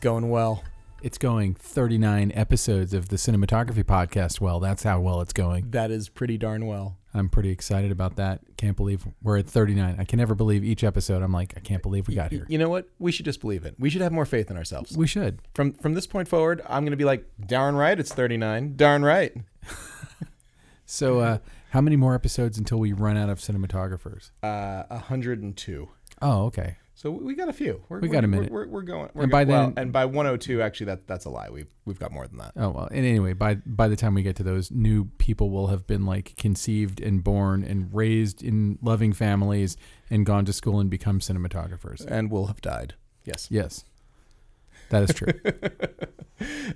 Going well. It's going 39 episodes of the Cinematography Podcast. Well, that's how well it's going. That is pretty darn well. I'm pretty excited about that. Can't believe we're at 39. I can never believe each episode. I'm like, I can't believe we got here. You know what? We should just believe it. We should have more faith in ourselves. We should. From from this point forward, I'm going to be like, darn right, it's 39. Darn right. So, uh, how many more episodes until we run out of cinematographers? Uh, 102. Oh, okay. So we got a few. We're, We got a we're- minute. We're, we're going. We're And go- by well, then- and by 102, actually, that that's a lie. We've we've got more than that. Oh well. And anyway, by by the time we get to those, new people will have been like conceived and born and raised in loving families and gone to school and become cinematographers. And we'll have died. Yes. Yes, that is true.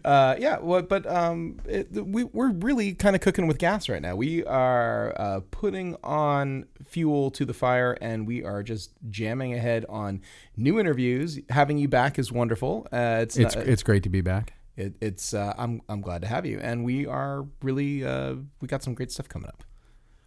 Uh, yeah, well, but um, it, we, we're really kind of cooking with gas right now. We are uh, putting on fuel to the fire and we are just jamming ahead on new interviews. Having you back is wonderful. Uh, it's it's not- it's great to be back. it, it's uh, I'm I'm glad to have you, and we are really uh, we got some great stuff coming up.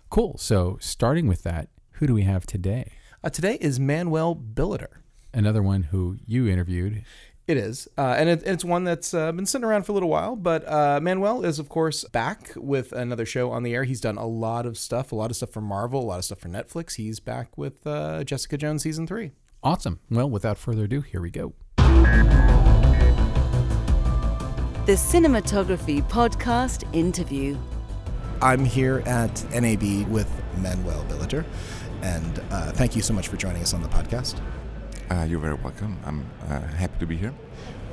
Cool. So, starting with that, who do we have today? Uh, today is Manuel Billeter. Another one who you interviewed. It is, uh, and it, it's one that's uh, been sitting around for a little while. But uh, Manuel is, of course, back with another show on the air. He's done a lot of stuff, a lot of stuff for Marvel, a lot of stuff for Netflix. He's back with uh, Jessica Jones season three. Awesome. Well, without further ado, here we go. The Cinematography Podcast interview. I'm here at NAB with Manuel Billeter, and uh, thank you so much for joining us on the podcast. Uh, you're very welcome. I'm uh, happy to be here.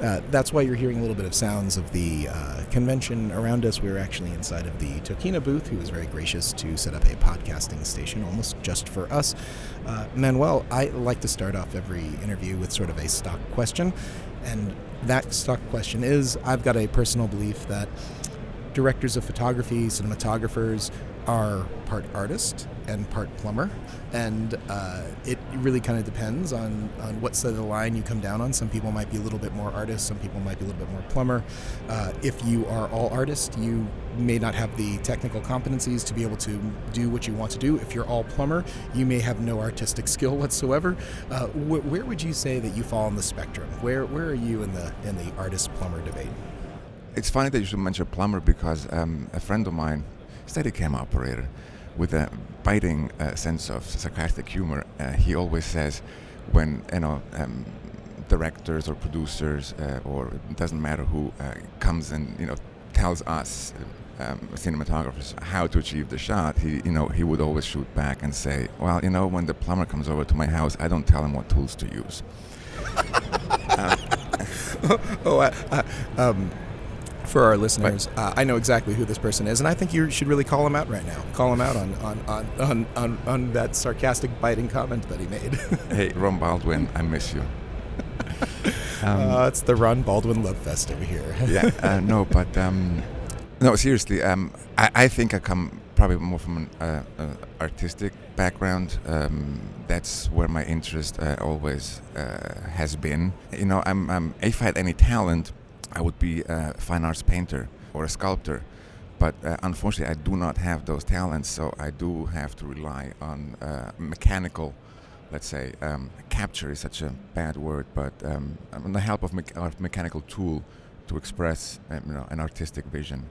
Uh, that's why you're hearing a little bit of sounds of the uh, convention around us. We were actually inside of the Tokina booth, who was very gracious to set up a podcasting station almost just for us. Uh, Manuel, I like to start off every interview with sort of a stock question, and that stock question is I've got a personal belief that directors of photography, cinematographers are part artist and part plumber, and uh, it really kind of depends on, on what side of the line you come down on. Some people might be a little bit more artist, some people might be a little bit more plumber. Uh, if you are all artist, you may not have the technical competencies to be able to do what you want to do. If you're all plumber, you may have no artistic skill whatsoever. Uh, wh- where would you say that you fall on the spectrum? Where where are you in the in the artist plumber debate? It's funny that you should mention plumber because um, a friend of mine, Steadicam operator, with a biting uh, sense of sarcastic humor, uh, he always says, when you know um, directors or producers uh, or it doesn't matter who uh, comes and you know tells us. Um, cinematographers how to achieve the shot he you know he would always shoot back and say well you know when the plumber comes over to my house i don't tell him what tools to use oh, uh, uh, um, for our listeners, uh, I know exactly who this person is, and I think you should really call him out right now. Call him out on on, on, on, on, on that sarcastic, biting comment that he made. hey ron baldwin i miss you Um, uh, it's the Ron Baldwin Love Fest over here. yeah, uh, no, but um, no, seriously, um, I, I think I come probably more from an uh, uh, artistic background. Um, that's where my interest uh, always uh, has been. You know, I'm, I'm if I had any talent, I would be a fine arts painter or a sculptor. But uh, unfortunately, I do not have those talents, so I do have to rely on uh, mechanical let's say, um, capture is such a bad word, but um, um, the help of, me- of mechanical tool to express, um, you know, an artistic vision.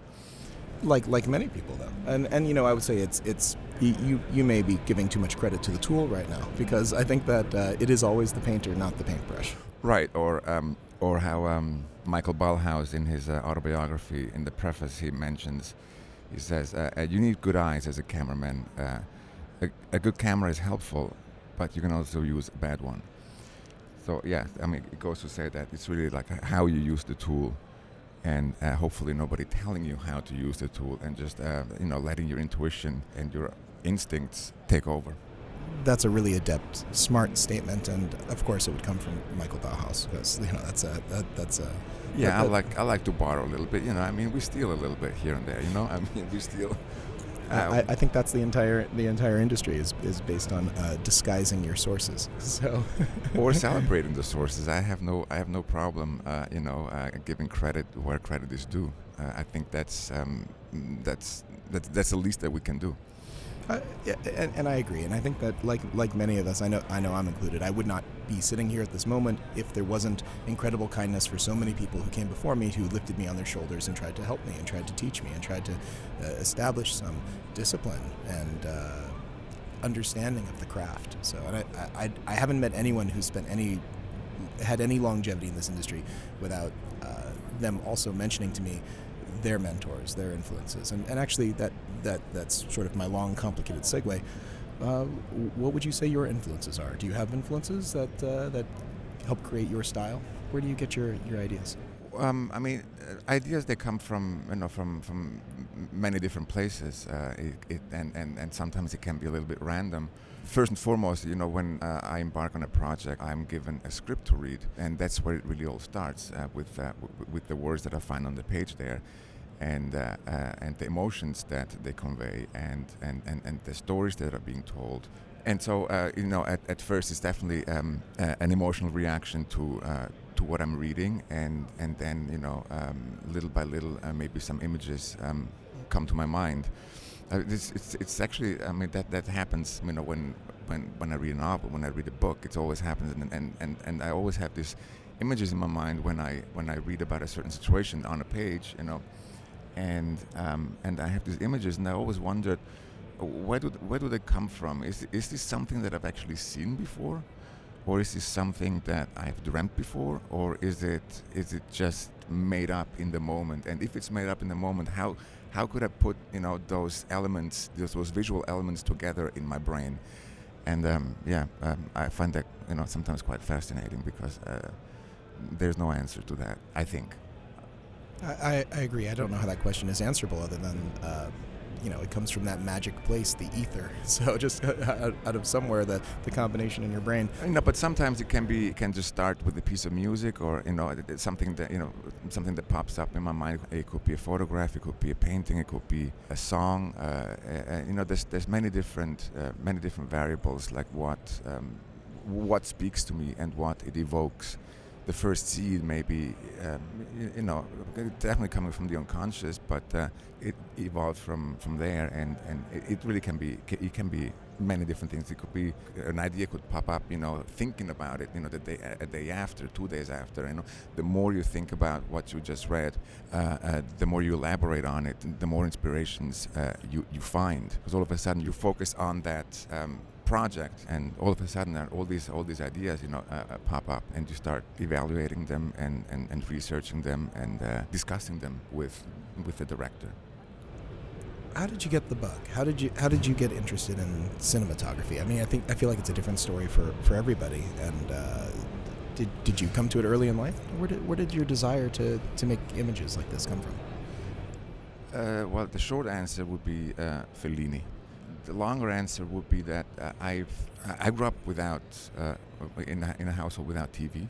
like like many people though, and and you know I would say it's it's you you may be giving too much credit to the tool right now because I think that uh, it is always the painter, not the paintbrush. Right, or um, or how um, Michael Ballhaus in his uh, autobiography, in the preface, he mentions, he says, uh, uh, "You need good eyes as a cameraman. Uh, a, a good camera is helpful, but you can also use a bad one." So yeah, I mean, it goes to say that it's really like how you use the tool, and uh, hopefully nobody telling you how to use the tool, and just uh, you know letting your intuition and your instincts take over. That's a really adept, smart statement, and of course it would come from Michael Ballhaus because you know that's a that, that's a Yeah, I like I like to borrow a little bit. You know, I mean, we steal a little bit here and there. You know, I mean, we steal. I, I- I think that's the entire the entire industry is, is based on uh, disguising your sources. So or celebrating the sources. I have no I have no problem, uh, you know, uh, giving credit where credit is due. Uh, I think that's um, that's that's that's the least that we can do. Uh, and, and I agree, and I think that like like many of us, I know I know I'm included. I would not be sitting here at this moment if there wasn't incredible kindness for so many people who came before me, who lifted me on their shoulders and tried to help me, and tried to teach me, and tried to uh, establish some discipline and uh, understanding of the craft. So, and I, I I haven't met anyone who's spent any had any longevity in this industry without uh, them also mentioning to me their mentors, their influences, and, and actually that that that's sort of my long, complicated segue. Uh, what would you say your influences are? Do you have influences that uh, that help create your style? Where do you get your, your ideas? Um, I mean, uh, ideas they come from you know from from many different places, uh, it, it, and, and and sometimes it can be a little bit random. First and foremost, you know, when uh, I embark on a project, I'm given a script to read, and that's where it really all starts uh, with uh, w- with the words that I find on the page there, and uh, uh, and the emotions that they convey, and, and, and, and the stories that are being told. And so, uh, you know, at, at first it's definitely um, uh, an emotional reaction to uh, to what I'm reading, and and then you know, um, little by little, uh, maybe some images um, come to my mind. Uh, it's, it's it's actually I mean that that happens you know when when when I read a novel when I read a book it always happens and and and, and I always have these images in my mind when I when I read about a certain situation on a page you know and um, and I have these images and I always wondered where do where do they come from? Is is this something that I've actually seen before? Or is this something that I've dreamt before? Or is it is it just made up in the moment? And if it's made up in the moment how how could I put you know those elements those, those visual elements together in my brain? And um, yeah um, I find that you know sometimes quite fascinating because uh, there's no answer to that I think I, I, agree. I don't know how that question is answerable other than, uh, you know, it comes from that magic place, the ether. So just out, out of somewhere, the, the combination in your brain. Know, but sometimes it can be it can just start with a piece of music or you know something that you know something that pops up in my mind. It could be a photograph, it could be a painting, it could be a song. Uh, uh, you know, there's there's many different uh, many different variables like what um, what speaks to me and what it evokes. The first seed maybe um, you, you know, definitely coming from the unconscious, but uh, it evolved from, from there, and, and it, it really can be it can be many different things. It could be an idea could pop up, you know, thinking about it, you know, the day a day after, two days after. You know, the more you think about what you just read, uh, uh, the more you elaborate on it, the more inspirations uh, you you find. Because all of a sudden you focus on that. Um, project and all of a sudden uh, all these all these ideas you know uh, uh, pop up and you start evaluating them and, and, and researching them and uh, discussing them with with the director How did you get the bug? How did you How did you get interested in cinematography? I mean, I think I feel like it's a different story for, for everybody. And uh, did did you come to it early in life? Where did Where did your desire to, to make images like this come from? Uh, well, the short answer would be uh, Fellini. The longer answer would be that uh, I've I grew up without uh, in a, in a household without TV,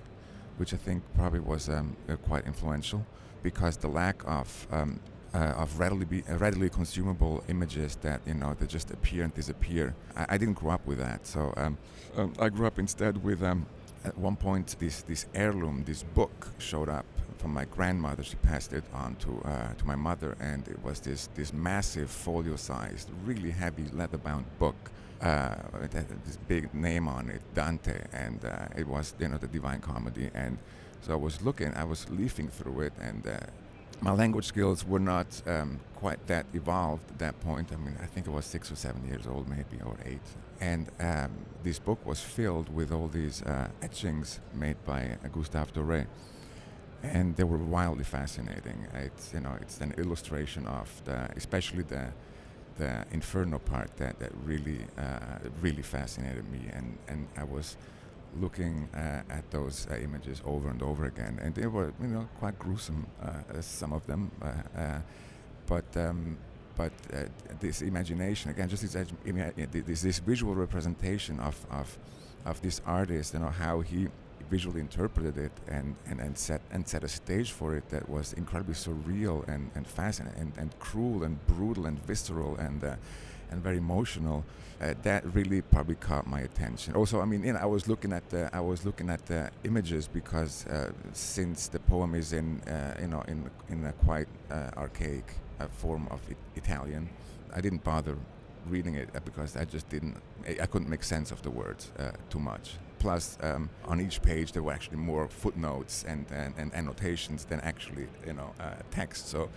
which I think probably was um, uh, quite influential because the lack of um, uh, of readily be, uh, readily consumable images that you know that just appear and disappear. I, I didn't grow up with that, so um, um, I grew up instead with um, at one point this this heirloom, this book showed up from my grandmother. She passed it on to uh, to my mother, and it was this this massive folio-sized, really heavy leather-bound book. Uh, it had this big name on it, Dante, and uh, it was you know the Divine Comedy. And so I was looking, I was leafing through it, and uh, my language skills were not um, quite that evolved at that point. I mean, I think I was six or seven years old, maybe, or eight. And um, this book was filled with all these uh, etchings made by uh, Gustave Doré and they were wildly fascinating. It's you know it's an illustration of the, especially the the inferno part that, that really uh, really fascinated me, and and I was looking uh, at those uh, images over and over again, and they were you know quite gruesome, uh, some of them, uh, uh, but. Um, but this imagination again, just this, this, this visual representation of, of of this artist, you know how he visually interpreted it and, and, and set and set a stage for it that was incredibly surreal and, and fascinating and, and cruel and brutal and visceral and uh, and very emotional. Uh, that really probably caught my attention. Also, I mean, you know, I was looking at the I was looking at the images because uh, since the poem is in uh, you know in in a quite uh, archaic uh, form of it Italian, I didn't bother reading it because I just didn't I couldn't make sense of the words too much plus um, on each page there were actually more footnotes and, and, and annotations than actually you know uh, text. So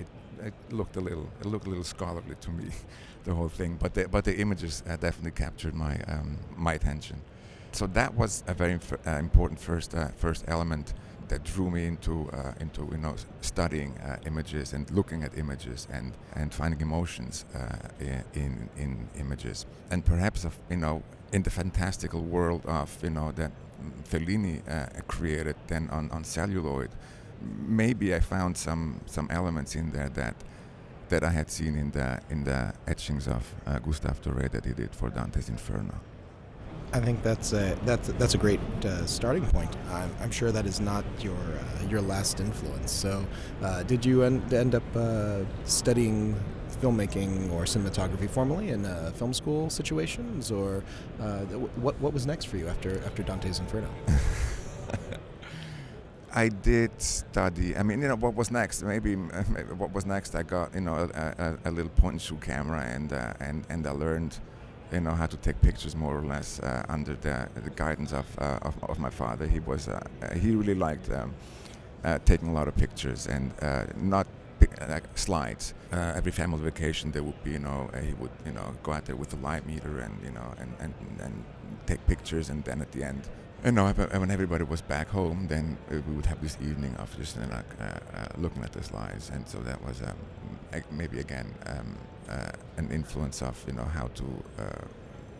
it, it, looked a little it looked a little scholarly to me the whole thing. But the, but the images uh, definitely captured my um, my attention. So that was a very inf- uh, important first uh, first element that drew me into uh, into you know studying uh, images and looking at images and and finding emotions in in images. And perhaps you know in the fantastical world of you know that Fellini uh, created then on, on celluloid, maybe I found some some elements in there that that I had seen in the in the etchings of uh, Gustave Doré that he did for Dante's Inferno. I think that's a that's that's a great uh, starting point. I'm, I'm, sure that is not your uh, your last influence. So, uh, did you end, end up uh, studying filmmaking or cinematography formally in uh, film school situations, or uh, what what was next for you after after Dante's Inferno? I did study. I mean, you know, what was next? Maybe, maybe what was next? I got you know a, a, a little point and shoot camera, and uh, and and I learned, you know, how to take pictures more or less uh, under the, the guidance of, uh, of, of my father. He was uh, he really liked um, uh, taking a lot of pictures and not like slides. Uh, every family vacation, there would be, you know, he would, you know, go out there with a light meter and, you know, and, and, and take pictures, and then at the end, you know, when everybody was back home, then we would have this evening of just you know, uh, uh, looking at the slides, and so that was um, maybe again um, uh, an influence of you know how to uh,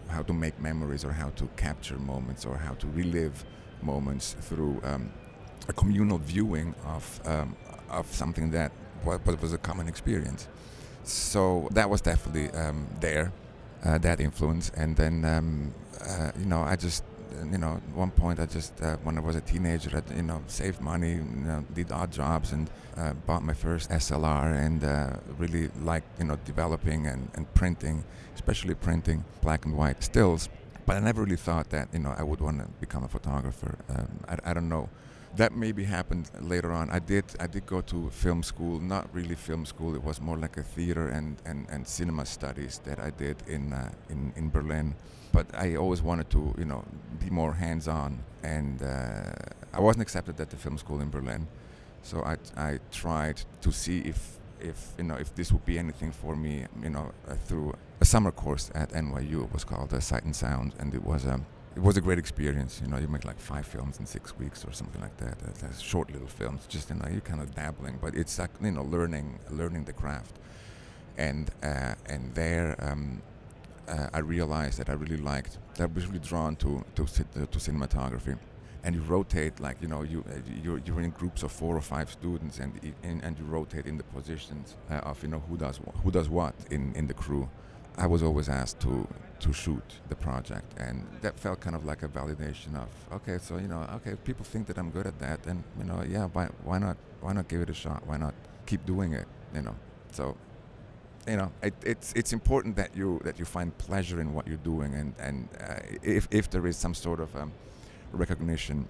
how to make memories or how to capture moments or how to relive moments through um, a communal viewing of um, of something that what, what was a common experience. So that was definitely um, there, uh, that influence. And then, um, uh, you know, I just, you know, at one point I just, uh, when I was a teenager, I, you know, saved money, you know, did odd jobs and uh, bought my first SLR and uh, really liked, you know, developing and, and printing, especially printing black and white stills. But I never really thought that, you know, I would want to become a photographer. Um, I, I don't know that maybe happened later on. I did I did go to film school, not really film school. It was more like a theater and, and, and cinema studies that I did in uh, in in Berlin. But I always wanted to you know be more hands-on, and uh, I wasn't accepted at the film school in Berlin. So I I tried to see if if you know if this would be anything for me. You know uh, through a summer course at NYU. It was called uh, Sight and Sound, and it was um, it was a great experience. You know, you make like five films in six weeks or something like that. That's short little films. Just you know, you're kind of dabbling, but it's like you know, learning learning the craft. And uh, and there, um, uh, I realized that I really liked. That I was really drawn to to uh, to cinematography. And you rotate like you know you uh, you're, you're in groups of four or five students and and, and you rotate in the positions uh, of you know who does who does what in in the crew. I was always asked to to shoot the project, and that felt kind of like a validation of okay, so you know, okay, people think that I'm good at that, and you know, yeah, why why not why not give it a shot? Why not keep doing it? You know, so you know, it, it's it's important that you that you find pleasure in what you're doing, and and uh, if if there is some sort of um, recognition,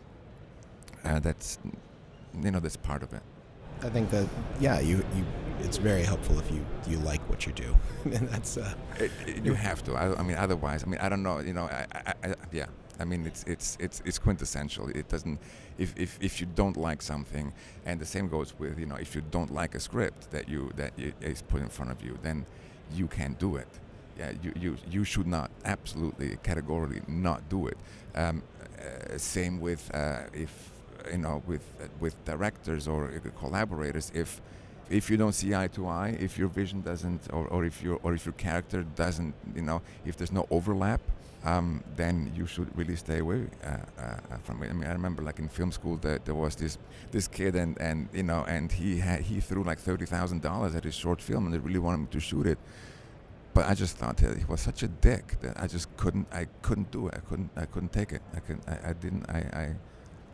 uh, that's you know that's part of it. I think that yeah, you, you it's very helpful if you you like what you do, and that's uh, it, it, you have to. I, I, mean, otherwise, I mean, I don't know. You know, I, I, I, yeah. I mean, it's it's it's it's quintessential. It doesn't. If, if if you don't like something, and the same goes with you know, if you don't like a script that you that is put in front of you, then you can't do it. Yeah, you you you should not absolutely categorically not do it. Um, uh, same with uh, if you know with with directors or collaborators if if you don't see eye to eye if your vision doesn't or, or if your or if your character doesn't you know if there's no overlap um, then you should really stay away uh, uh, from it. I mean, I remember like in film school that there was this this kid and and you know and he had he threw like thirty thousand dollars at his short film and they really wanted me to shoot it. But I just thought that he was such a dick that I just couldn't I couldn't do it. I couldn't I couldn't take it. I could I, I didn't I, I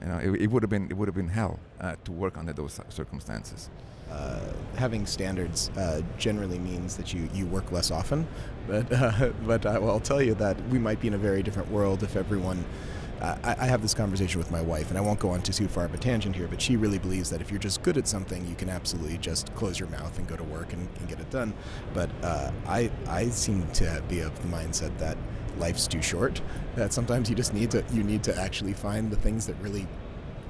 you know it, it would have been it would have been hell uh, to work under those circumstances. Uh, having standards uh, generally means that you, you work less often, but uh, but I will tell you that we might be in a very different world if everyone. I, I have this conversation with my wife, and I won't go on to too far of a tangent here, but she really believes that if you're just good at something, you can absolutely just close your mouth and go to work and, and get it done. But uh, I I seem to be of the mindset that life's too short. That sometimes you just need to you need to actually find the things that really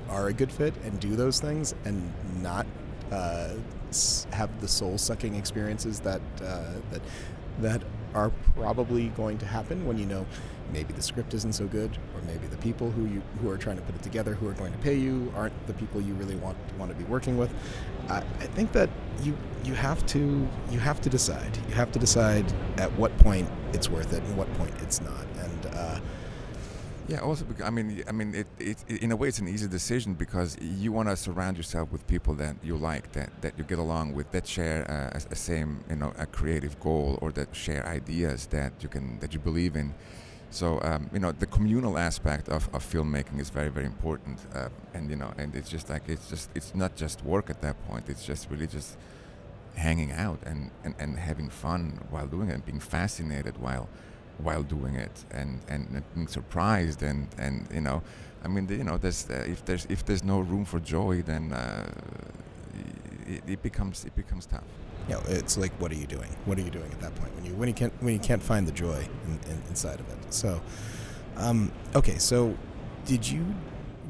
are a good fit and do those things and not uh, have the soul sucking experiences that uh, that that are probably going to happen when you know maybe the script isn't so good or maybe the people who you who are trying to put it together who are going to pay you aren't the people you really want want to be working with. I, I think that you you have to you have to decide. You have to decide at what point it's worth it and what point it's not. And uh, yeah, also because I mean, I mean, it, it, it, in a way, it's an easy decision because you want to surround yourself with people that you like, that, that you get along with, that share uh, a, a, same, you know, a creative goal, or that share ideas that you can that you believe in. So um, you know, the communal aspect of, of filmmaking is very, very important, uh, and you know, and it's just like it's just it's not just work at that point. It's just really just hanging out and, and, and having fun while doing it, and being fascinated while while doing it and, and being surprised and, and you know I mean you know there's uh, if there's if there's no room for joy then uh, it, it, becomes it becomes tough. You know, it's like what are you doing? What are you doing at that point when you when you can't when you can't find the joy in, in, inside of it? So, um, okay, so did you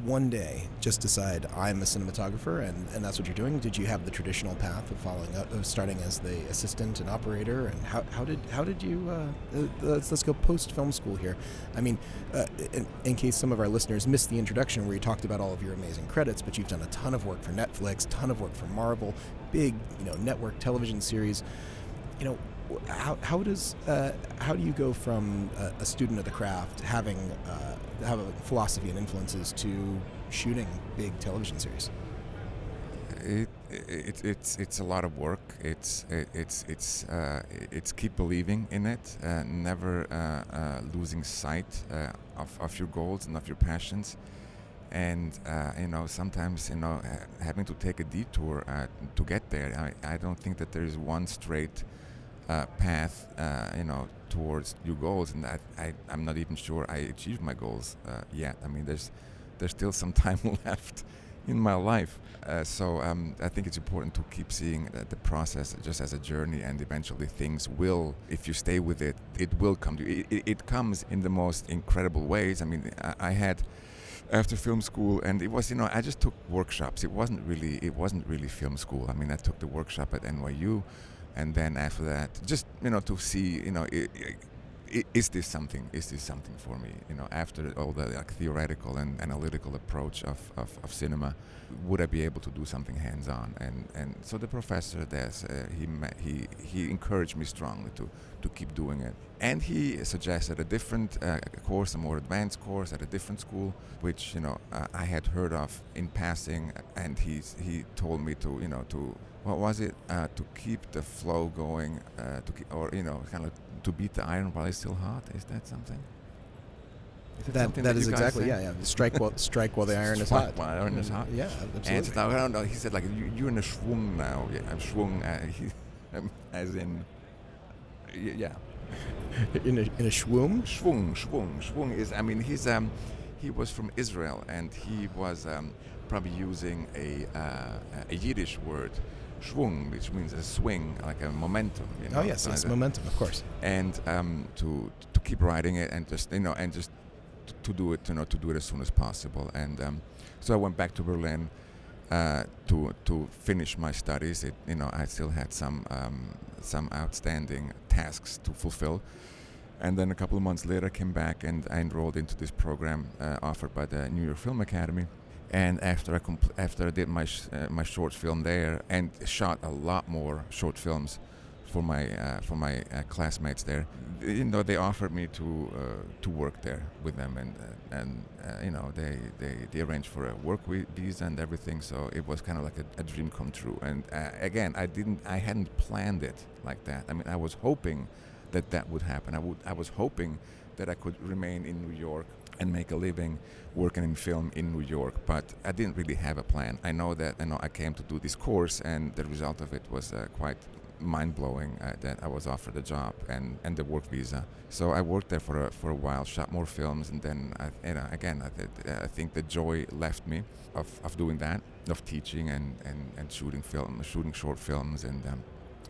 one day just decide I'm a cinematographer and, and that's what you're doing? Did you have the traditional path of following up, of starting as the assistant and operator? And how, how did how did you? Uh, uh, let's let's go post film school here. I mean, uh, in, in, case some of our listeners missed the introduction where you talked about all of your amazing credits, but you've done a ton of work for Netflix, ton of work for Marvel, big you know network television series. You know, how, how does uh, how do you go from a, a student of the craft having uh, have a philosophy and influences to shooting big television series? It, it, it's it's a lot of work. It's it, it's it's uh, it's keep believing in it, uh, never uh, uh, losing sight of, of your goals and of your passions, and you know sometimes you know having to take a detour to get there. I, I don't think that there is one straight uh, path, uh, you know, towards your goals, and I, I, am not even sure I achieved my goals uh, yet. I mean, there's there's still some time left in my life, uh, so um, I think it's important to keep seeing the process just as a journey, and eventually things will, if you stay with it, it will come to you. It, it, comes in the most incredible ways. I mean, I, I had after film school and it was you know i just took workshops it wasn't really it wasn't really film school i mean i took the workshop at nyu and then after that, just you know, to see, you know, it, it, is this something? Is this something for me? You know, after all the like, theoretical and analytical approach of, of, of, cinema, would I be able to do something hands-on? And and so the professor there, uh, he he he encouraged me strongly to to keep doing it. And he suggested a different uh, course, a more advanced course at a different school, which you know uh, I had heard of in passing. And he he told me to you know to what was it uh, to keep the flow going uh, to keep, or you know kind of to beat the iron while it's still hot? Is that something? Is that, that, that is exactly yeah yeah. Strike while strike while the iron is hot. while iron is hot. yeah absolutely. and now, I don't know he said like you, are in a schwung now. Yeah I'm schwung uh, he, as in yeah. In a in a schwung? Schwung schwung schwung is I mean he's um he was from Israel and he was um, probably using a, uh, a Yiddish word, schwung, which means a swing, like a momentum. You know, oh yes, yes, momentum, of course. And um, to to keep writing it and just you know and just to do it, you know, to do it as soon as possible. And um, so I went back to Berlin uh, to to finish my studies. It, you know, I still had some um, some outstanding tasks to fulfill. And then a couple of months later, I came back and I enrolled into this program uh, offered by the New York Film Academy and after I compl- after I did my sh- uh, my short film there and shot a lot more short films for my uh, for my uh, classmates there. You know, they offered me to uh, to work there with them, and uh, and uh, you know they, they they arranged for a work visa and everything. So it was kind of like a, a dream come true. And again, I didn't I hadn't planned it like that. I mean, I was hoping that that would happen. I would I was hoping that I could remain in New York and make a living working in film in New York, but I didn't really have a plan. I know that I know I came to do this course, and the result of it was uh, quite mind-blowing uh, that I was offered a job and, and the work visa. So I worked there for a, for a while, shot more films, and then I, you know, again I, th- I think the joy left me of, of doing that, of teaching and, and, and shooting film, shooting short films, and um,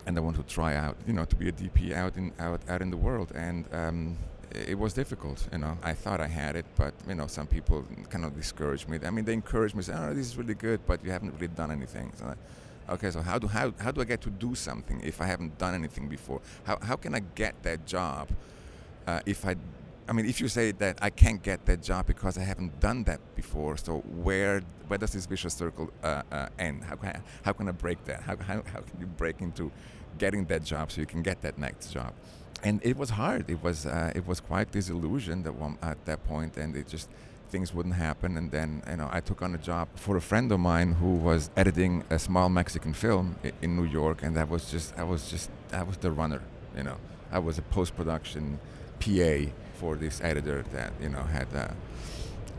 and I want to try out, you know, to be a DP out in out out in the world, and um, it was difficult. You know, I thought I had it, but you know, some people kind of discouraged me. I mean, they encouraged me, say, "Oh, this is really good, but you haven't really done anything." So, okay, so how do how, how do I get to do something if I haven't done anything before? How how can I get that job uh, if I I mean, if you say that I can't get that job because I haven't done that before, so where where does this vicious circle uh, uh, end? How can I, how can I break that? How, how, how can you break into getting that job so you can get that next job? And it was hard. It was uh, it was quite disillusioned at, one, at that point, and it just things wouldn't happen. And then you know I took on a job for a friend of mine who was editing a small Mexican film i- in New York, and that was just I was just I was the runner. You know, I was a post production PA for this editor that you know had. Uh,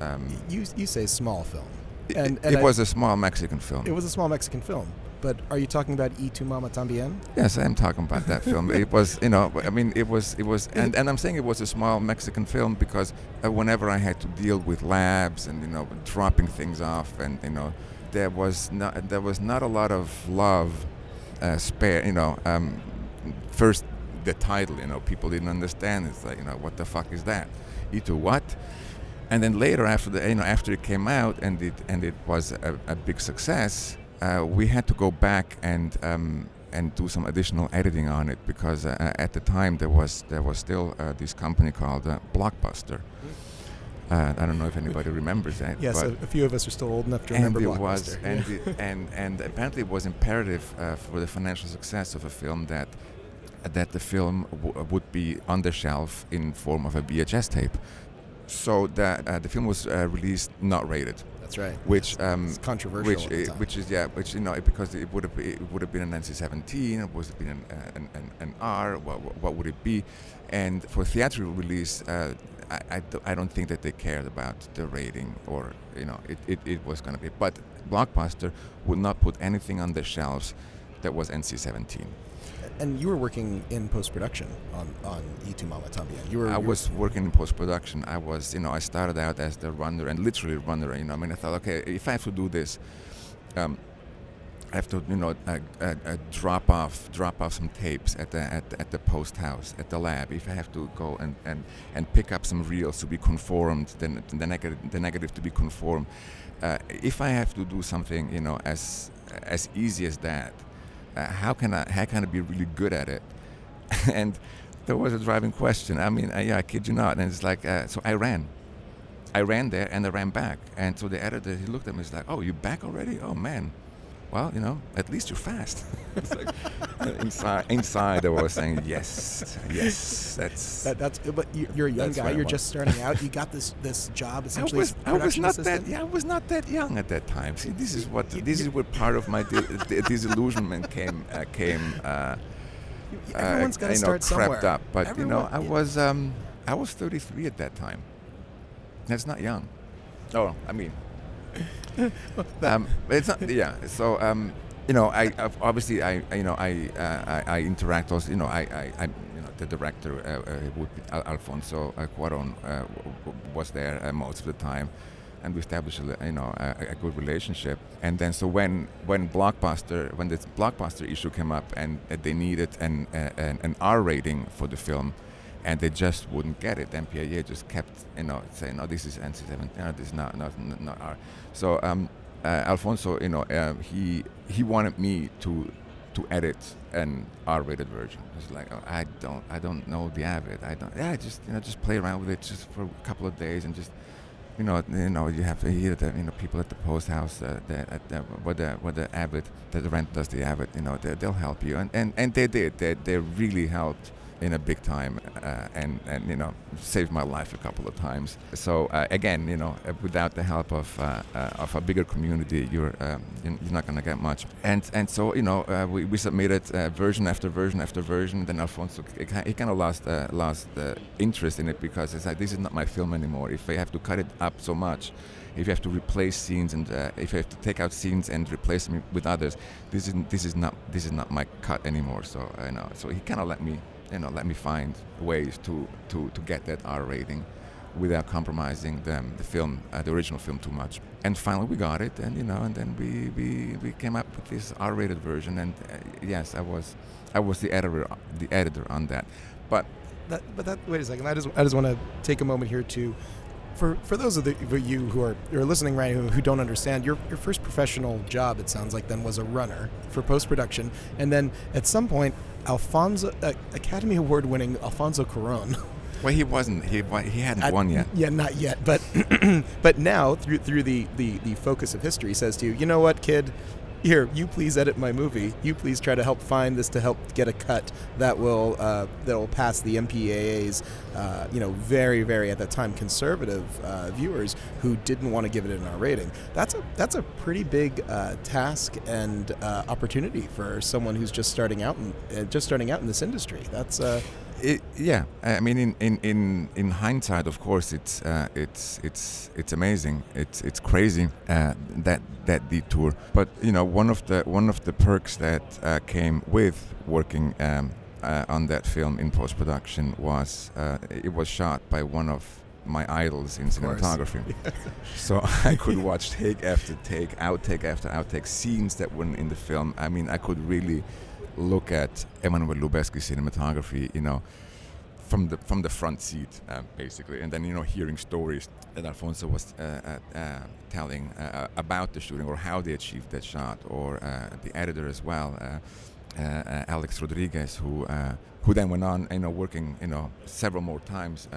um, You you say small film, it, and, it I- was a small Mexican film. it was a small Mexican film. But are you talking about E tu Mama Tambien? yes, I am talking about that film. It was, you know, I mean, it was, it was, and, and I'm saying it was a small Mexican film because uh, whenever I had to deal with labs and you know dropping things off, and you know, there was not there was not a lot of love uh, spare. You know, um, first the title, you know, people didn't understand. It's like, you know, what the fuck is that? Itu what? And then later, after the, you know, after it came out and it and it was a, a big success, uh, we had to go back and um, and do some additional editing on it because uh, at the time there was there was still uh, this company called uh, Blockbuster. Uh, I don't know if anybody remembers that. Yes, but a, a few of us are still old enough to remember and it Blockbuster. was and, it, and and apparently it was imperative uh, for the financial success of a film that that the film w- would be on the shelf in form of a VHS tape. So that uh, the film was uh, released not rated, That's right. which um, It's controversial. which at the time. which is yeah, which you know because it would have it would have been an NC-17, it would have been an, uh, an, an, an R. What, what- what would it be? And for theatrical release, uh, I, I, I don't think that they cared about the rating or you know it, it, it was going to be. But Blockbuster would not put anything on the shelves that was NC-17. And you were working in post production on on tu Mama Tambien. You were. I you were- was working in post production. I was, you know, I started out as the runner and literally runner. You know, I mean, I thought, okay, if I have to do this, um, I have to, you know, uh, uh, uh, drop off, drop off some tapes at the at, at the post house at the lab. If I have to go and, and, and pick up some reels to be conformed, then the negative the negative to be conformed. Uh, if I have to do something, you know, as as easy as that, how can I how can I be really good at it? and there was a driving question. I mean, uh, yeah, I kid you not. And it's like, uh, so I ran. I ran there and I ran back. And so the editor, he looked at me, he's like, oh, you back already? Oh, man. Well, you know, at least you're fast. like, uh, inside, inside, I was saying, yes, yes, that's. That, that's but you- you're a young guy. You're just starting out. You got this this job I essentially. was, as I was not assistant. that yeah I was not that young at that time. See, this is what this is where part of my di- di- disillusionment came uh, came uh, Everyone's uh, got to you know, start somewhere. crept up. But you know, Everyone- I was um, I was 33 at that time. That's not young. Oh, I mean, um, it's not. Yeah. So um, you know, I obviously I you know I, uh, I I interact also. You know, I I, I you know the director uh, uh, would be Al- Alfonso uh, Cuarón uh, was there most of the time. And we established, a, you know, a, a good relationship. And then, so when when blockbuster, when this blockbuster issue came up, and they needed an, an an R rating for the film, and they just wouldn't get it. MPAA just kept, you know, saying, "No, this is NC-17. No, this is not not, not R." So um, uh, Alfonso, you know, uh, he he wanted me to to edit an R-rated version. It's like oh, I don't I don't know the Avid. I don't. Yeah, just you know, just play around with it just for a couple of days and just you know, you know, you have here the you know people at the post house, uh, the, at the, where the where the that the rent does the Avid, you know, they, they'll help you, and, and and they did, they they really helped in a big time uh, and and you know saved my life a couple of times. So uh, again you know uh, without the help of uh, uh, of a bigger community you're um, you're not going to get much. And and so you know we, we submitted version after version after version. Then Alfonso he kind of lost lost interest in it because it's like this is not my film anymore. If I have to cut it up so much if you have to replace scenes and uh, if you have to take out scenes and replace them with others, this is this is not this is not my cut anymore. So you know, so he kind of let me you know, let me find ways to, to, to get that R rating without compromising the, the film, uh, the original film, too much. And finally, we got it, and you know, and then we, we, we came up with this R-rated version. And uh, yes, I was I was the editor the editor on that. But that, but that wait a second. I just I just want to take a moment here to. For, for those of, the, you who are, who are listening right who, who don't understand your, your first professional job it sounds like then was a runner for post production and then at some point Alfonso uh, Academy Award winning Alfonso Cuarón. Well, he wasn't. He he hadn't At, won yet. Yeah, not yet. But but now through through the, the the focus of history says to you, you know what, kid, here, you please edit my movie. You please try to help find this to help get a cut that will uh, that will pass the MPAA's, uh, you know, very very at that time conservative uh, viewers who didn't want to give it an R rating. That's a that's a pretty big uh, task and uh, opportunity for someone who's just starting out and uh, just starting out in this industry. That's it, yeah, I mean, in, in, in, in hindsight, of course, it's uh, it's it's it's amazing. It's it's crazy uh, that that detour. But you know, one of the one of the perks that uh, came with working um, uh, on that film in post production was uh, it was shot by one of my idols in cinematography. so I could watch take after take, outtake after outtake, scenes that weren't in the film. I mean, I could really look at Emmanuel Lubezki's cinematography, you know, from the from the front seat, uh, basically, and then you know hearing stories that Alfonso was uh, uh, uh telling uh, about the shooting or how they achieved that shot, or uh, the editor as well, Alex Rodriguez, who who then went on, you know, working, you know, several more times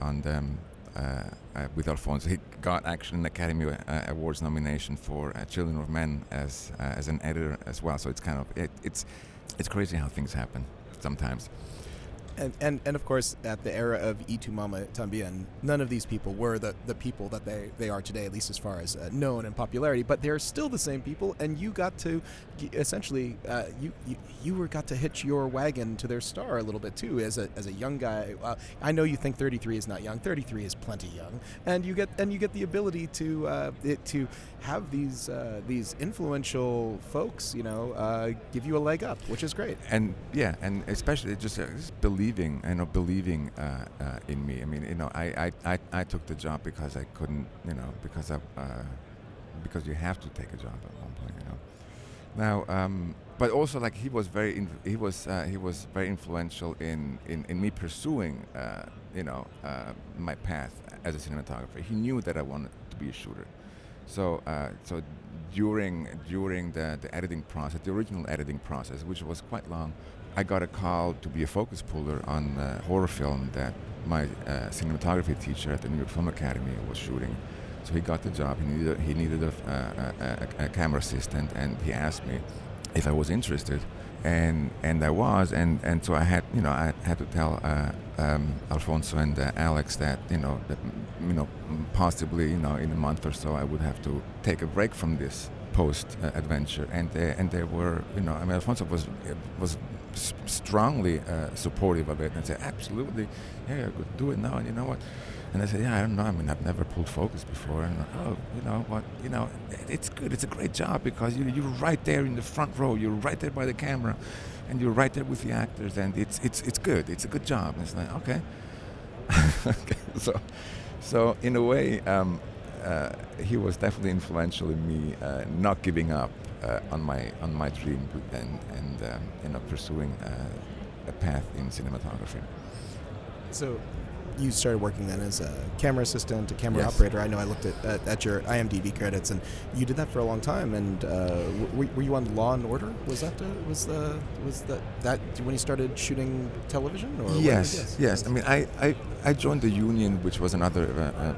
on them. with Alfonso, he got actually an Academy Awards nomination for Children of Men as as an editor as well. So it's kind of it, it's it's crazy how things happen sometimes and, and and of course at the era of Y Tu Mama Tambien, none of these people were the, the people that they, they are today, at least as far as uh, known and popularity. But they're still the same people, and you got to essentially uh, you, you you were got to hitch your wagon to their star a little bit too as a, as a young guy. Uh, I know you think 33 is not young. 33 is plenty young, and you get and you get the ability to uh, it, to have these uh, these influential folks, you know, uh, give you a leg up, which is great. And yeah, and especially just, just believing, you know, believing uh, uh, in me. I mean, you know, I, I, I, I, took the job because I couldn't, you know, because I, uh, because you have to take a job at one point, you know. Now, um, but also like he was very, he was, uh, he was very influential in, in, in me pursuing, uh, you know, uh, my path as a cinematographer. He knew that I wanted to be a shooter. So, so during during the, the editing process, the original editing process, which was quite long, I got a call to be a focus puller on a horror film that my uh, cinematography teacher at the New York Film Academy was shooting. So he got the job. He needed, he needed a, a, a, a camera assistant, and he asked me if I was interested, and and I was, and, and so I had you know I had to tell uh, um, Alfonso and uh, Alex that you know that you know possibly you know in a month or so I would have to take a break from this post uh, adventure, and they, and they were you know I mean Alfonso was was strongly uh, supportive of it and said, absolutely, yeah, I could do it now. And you know what? And I said, yeah, I don't know. I mean, I've never pulled focus before. And oh, you know what? You know, it's good. It's a great job because you, you're right there in the front row. You're right there by the camera, and you're right there with the actors. And it's it's it's good. It's a good job. And it's like okay. okay. So, so in a way, um, uh, he was definitely influential in me uh, not giving up uh, on my on my dream and and um, you know pursuing uh, a path in cinematography. So, you started working then as a camera assistant, a camera yes. operator. I know I looked at, at, at, your IMDb credits, and you did that for a long time. And uh, were, were, you on Law and Order? Was that the, was the was that that when you started shooting television? Or yes, yes. I mean, I, I, I joined the union, which was another uh, uh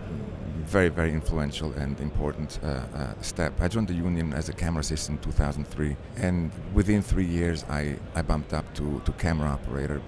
very, very influential and important uh, uh, step. I joined the union as a camera assistant in 2003, and within three years, I, I bumped up to, to camera operator.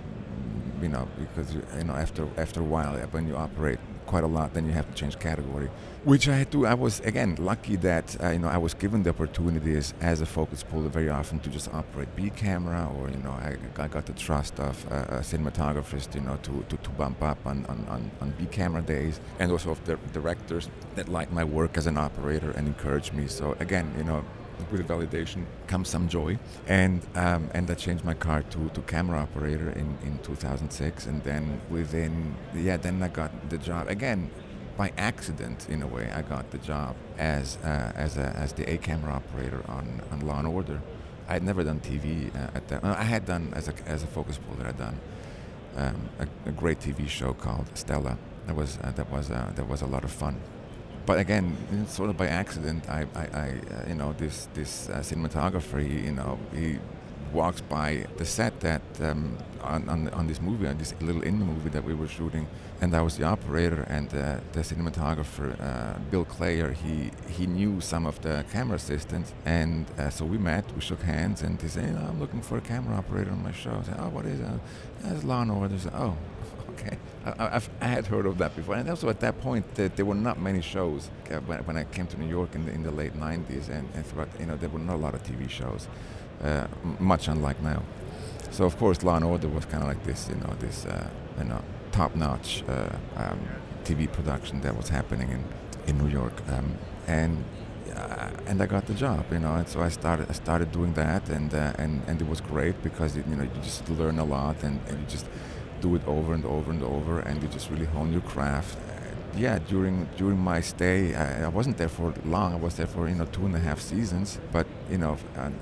You know, because you know after after a while, when you operate quite a lot, then you have to change category, which I had to. I was again lucky that uh, you know I was given the opportunities as a focus puller very often to just operate B camera, or you know I, I got the trust of uh, cinematographers, you know, to, to, to bump up on, on, on, on B camera days, and also of the directors that liked my work as an operator and encouraged me. So again, you know, with validation comes some joy, and um, and I changed my car to, to camera operator in, in 2006, and then within yeah, then I got the job again by accident in a way. I got the job as uh, as a, as the A camera operator on on Law and Order. I had never done TV uh, at that. I had done as a as a focus puller. I'd done um, a, a, great TV show called Stella. That was uh, that was uh, that was a lot of fun but again, sort of by accident, I, I, I uh, you know, this this uh, cinematographer, he, you know, he walks by the set that um, on, on, on this movie, on this little indie movie that we were shooting, and I was the operator and uh, the cinematographer, uh, Bill Klayer. He he knew some of the camera assistants, and uh, so we met, we shook hands, and he said, you know, "I'm looking for a camera operator on my show." I said, "Oh, what is that? That's Law and Order. "Oh, okay. I, I had heard of that before, and also at that point, there, there were not many shows uh, when, when, I came to New York in the, in the late '90s, and, and throughout, you know, there were not a lot of TV shows, uh, much unlike now. So of course, Law and Order was kind of like this, you know, this, uh, you know, top-notch uh, um, TV production that was happening in in New York, um, and uh, and I got the job, you know, and so I started I started doing that, and uh, and and it was great because it, you know you just learn a lot, and, and you just do it over and over and over, and you just really hone your craft. Yeah, during during my stay, I, I wasn't there for long. I was there for you know two and a half seasons. But you know, on,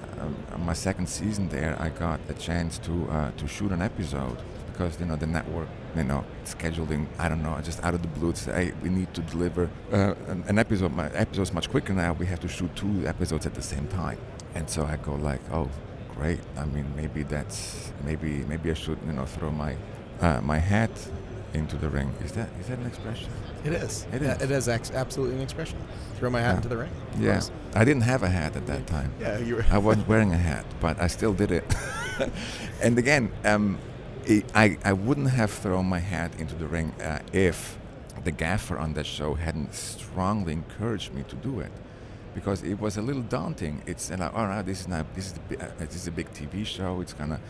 on my second season there, I got a chance to uh, to shoot an episode because you know the network you know scheduling I don't know just out of the blue say hey we need to deliver uh, an, an, episode my episode's much quicker now we have to shoot two episodes at the same time and so I go like oh great I mean maybe that's maybe maybe I should you know throw my uh, my hat into the ring. Is that is that an expression? It is. It is. It is absolutely an expression. Throw my hat Yeah. into the ring. Yeah, course. I didn't have a hat at that time. Yeah, you were. I wasn't wearing a hat, but I still did it. and again, um, I, I I wouldn't have thrown my hat into the ring uh, if the gaffer on that show hadn't strongly encouraged me to do it, because it was a little daunting. It's like, all right, this is not this is a, uh, this is a big TV show. It's gonna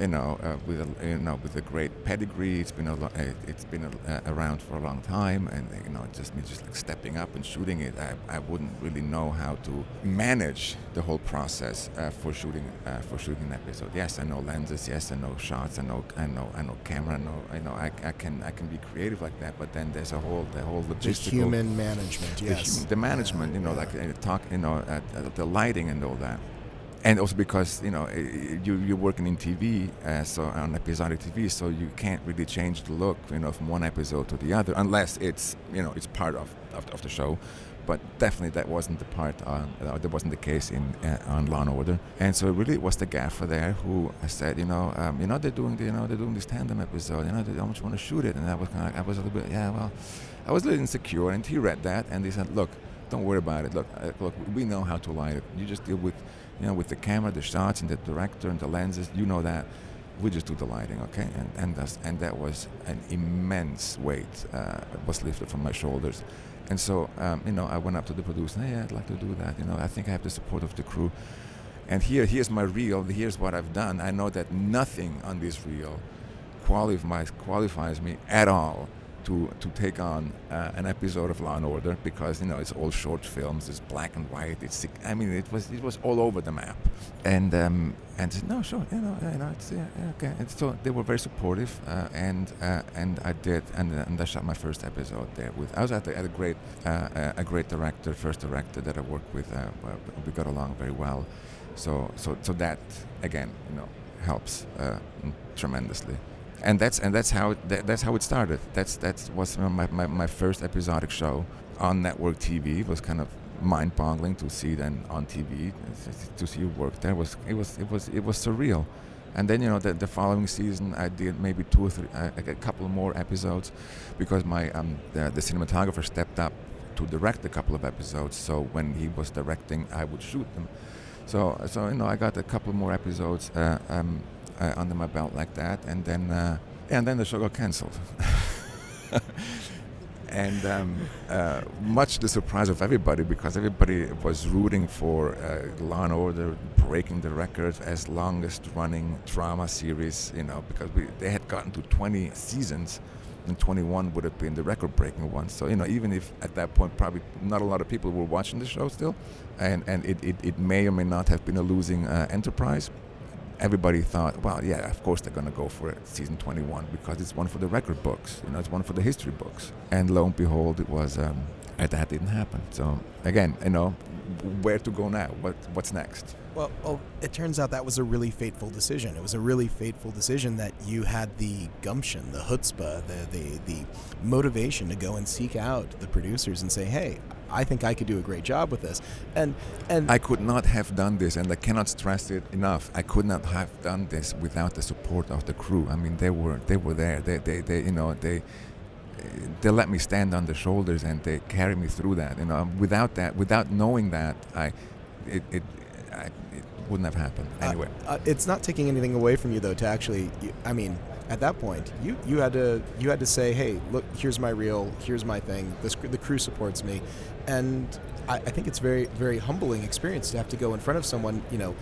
you know, uh, with a you know with a great pedigree. It's been a lo- it's been a, uh, around for a long time, and you know, just me just like stepping up and shooting it. I, I wouldn't really know how to manage the whole process uh, for shooting uh, for shooting an episode. Yes, I know lenses. Yes, I know shots. I know I know I know camera. I know I know I, I can I can be creative like that. But then there's a whole the whole The logistical human management. the, Yes. hum- the management, Yeah, you know, yeah. like uh, talk, you know, uh, the lighting and all that, and also because you know uh, you you're working in TV, uh, so on episodic TV, so you can't really change the look, you know, from one episode to the other, unless it's you know it's part of of, of the show. But definitely that wasn't the part on uh, that wasn't the case in uh, on Law and Order, and so really it was the gaffer there who said, you know, um, you know they're doing the, you know they're doing this tandem episode, you know, they much want to shoot it, and I was kind of I was a little bit yeah well, I was a little insecure, and he read that and he said, look, don't worry about it. Look, uh, look, we know how to light it. You just deal with, you know, with the camera, the shots, and the director and the lenses. You know that. We just do the lighting, okay? And and that's and that was an immense weight uh, was lifted from my shoulders. And so, um, you know, I went up to the producer. Hey, I'd like to do that. You know, I think I have the support of the crew. And here, here's my reel. Here's what I've done. I know that nothing on this reel qualifies qualifies me at all to to take on uh, an episode of Law and Order because you know it's all short films, it's black and white. It's I mean it was it was all over the map, and um, and said, no sure you know you know it's yeah, yeah, okay. And so they were very supportive, uh, and uh, and I did and and I shot my first episode there with I was at, at a great uh, a great director, first director that I worked with. Uh, we got along very well, so so so that again you know helps uh, tremendously and that's and that's how it, that, that's how it started. That's that was my, my, my first episodic show on network TV. It was kind of mind-boggling to see then on TV to see you work. It was it was it was it was surreal. And then you know the, the following season I did maybe two or three uh, a couple more episodes because my um, the, the cinematographer stepped up to direct a couple of episodes. So when he was directing, I would shoot them. So so you know I got a couple more episodes uh, um, uh, under my belt like that, and then uh, and then the show got cancelled. and um, uh, much to the surprise of everybody because everybody was rooting for uh, Law and Order breaking the record as longest running drama series, you know, because we, they had gotten to 20 seasons and 21 would have been the record breaking one. So, you know, even if at that point probably not a lot of people were watching the show still, and, and it, it, it may or may not have been a losing uh, enterprise, everybody thought, well, yeah, of course they're going to go for it, season 21, because it's one for the record books, you know, it's one for the history books. And lo and behold, it was, um, that didn't happen. So again, you know, where to go now? What what's next? Well, oh, it turns out that was a really fateful decision. It was a really fateful decision that you had the gumption, the chutzpah, the, the, the motivation to go and seek out the producers and say, hey, I think I could do a great job with this. And and I could not have done this, and I cannot stress it enough. I could not have done this without the support of the crew. I mean, they were they were there. They they, they you know they they let me stand on the shoulders and they carry me through that. You know, without that, without knowing that, I it it, I, it wouldn't have happened uh, anyway. Uh, uh, it's not taking anything away from you though to actually. I mean, at that point, you you had to you had to say, hey, look, here's my reel, here's my thing. The, the crew supports me, and I, I think it's very very humbling experience to have to go in front of someone, you know,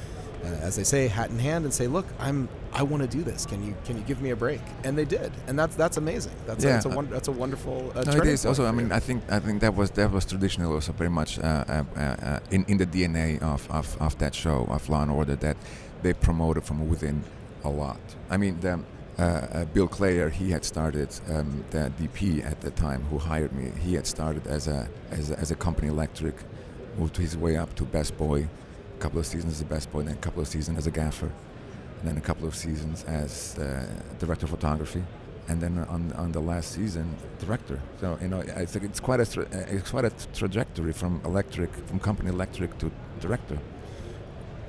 uh, as they say, hat in hand, and say, "Look, I'm I want to do this. Can you can you give me a break?" And they did, and that's that's amazing. That's yeah. a, that's, a, that's a wonderful. Uh, no, it is also. I mean, I think I think that was that was traditional also very much uh, uh, uh, in in the DNA of, of, of that show of Law and Order that they promoted from within a lot. I mean, the, uh, uh, Bill Klayer, he had started um, the DP at the time who hired me. He had started as a as a, as a company electric, moved his way up to best boy, a couple of seasons as a best boy, then a couple of seasons as a gaffer, and then a couple of seasons as uh, director of photography, and then on on the last season, director. So you know, it's it's quite a tra- uh, it's quite a trajectory from electric from company electric to director.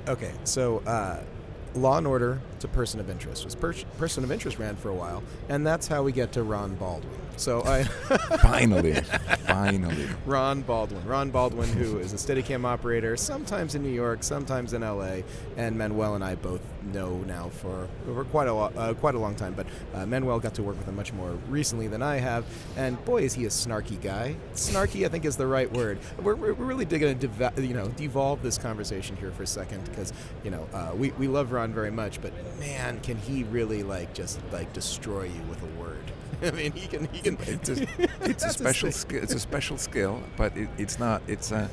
Okay, so uh, Law and Order to Person of Interest. Was per- Person of Interest ran for a while, and that's how we get to Ron Baldwin. So I finally, finally, Ron Baldwin. Ron Baldwin, who is a Steadicam operator, sometimes in New York, sometimes in L.A., and Manuel and I both know now for, for quite a uh, quite a long time. But uh, Manuel got to work with him much more recently than I have, and boy, is he a snarky guy. Snarky, I think, is the right word. We're, we're really going to deva- you know devolve this conversation here for a second because you know uh, we we love Ron very much, but man, can he really like just like destroy you with a word? I mean, he can. He can. It's a, it's a special skill. It's a special skill, but it, it's not. It's a.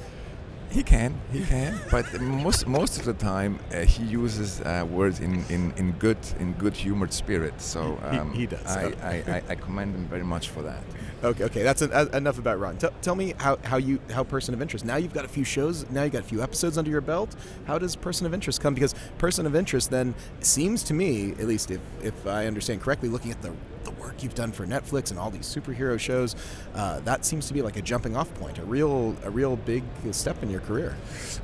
He can, he can, but most most of the time uh, he uses uh, words in, in, in good in good humored spirit. So um, he, he, does. I, I, I, I, commend him very much for that. Okay, okay, that's an, uh, enough about Ron. T- tell me how, how you how Person of Interest. Now you've got a few shows. Now you've got a few episodes under your belt. How does Person of Interest come? Because Person of Interest then seems to me, at least if if I understand correctly, looking at the the work you've done for Netflix and all these superhero shows, uh, that seems to be like a jumping off point, a real a real big step in your career.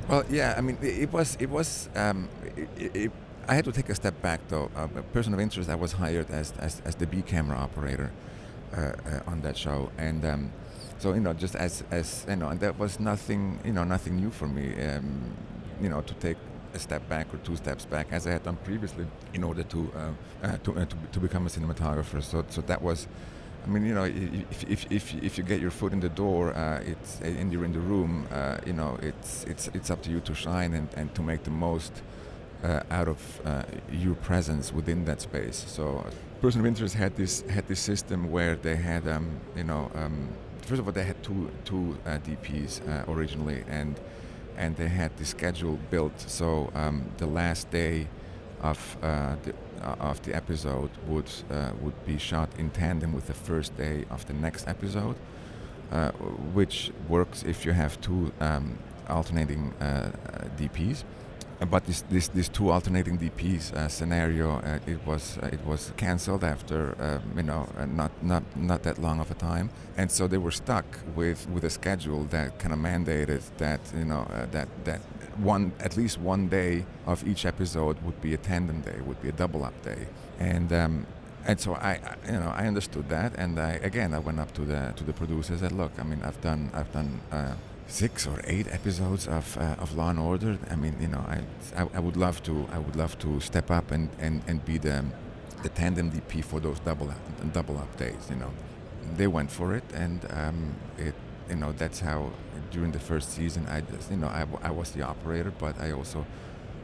Well, yeah, I mean, it, was it was. Um, it, it, I had to take a step back though. Uh, a person of interest, I was hired as as, as the B camera operator uh, uh, on that show, and. Um, so you know, just as as you know, and that was nothing, you know, nothing new for me. Um, you know, to take a step back or two steps back, as I had done previously, in order to uh, uh, to, uh, to, to become a cinematographer. So so that was. I mean, you know, if, if, if, if you get your foot in the door, uh, it's and you're in the room, uh, you know, it's it's it's up to you to shine and, and to make the most uh, out of your presence within that space. So, Person of Interest had this had this system where they had, um, you know, um, first of all, they had two two DPs originally, and and they had the schedule built so um, the last day of uh, the uh, of the episode would uh, would be shot in tandem with the first day of the next episode, uh, which works if you have two um, alternating uh, DPs but this, this, this two alternating DPs uh, scenario, uh, it was uh, it was cancelled after um, you know uh, not not not that long of a time, and so they were stuck with with a schedule that kind of mandated that you know uh, that that one at least one day of each episode would be a tandem day, would be a double up day, and um, and so I, I, you know, I understood that, and I again I went up to the to the producers and said, look, I mean, I've done I've done uh, six or eight episodes of uh, of Law and Order. I mean, you know, I, I, I would love to I would love to step up and, and, and be the the tandem DP for those double up, double up days. You know, they went for it, and um, it you know that's how during the first season I just you know I, I was the operator, but I also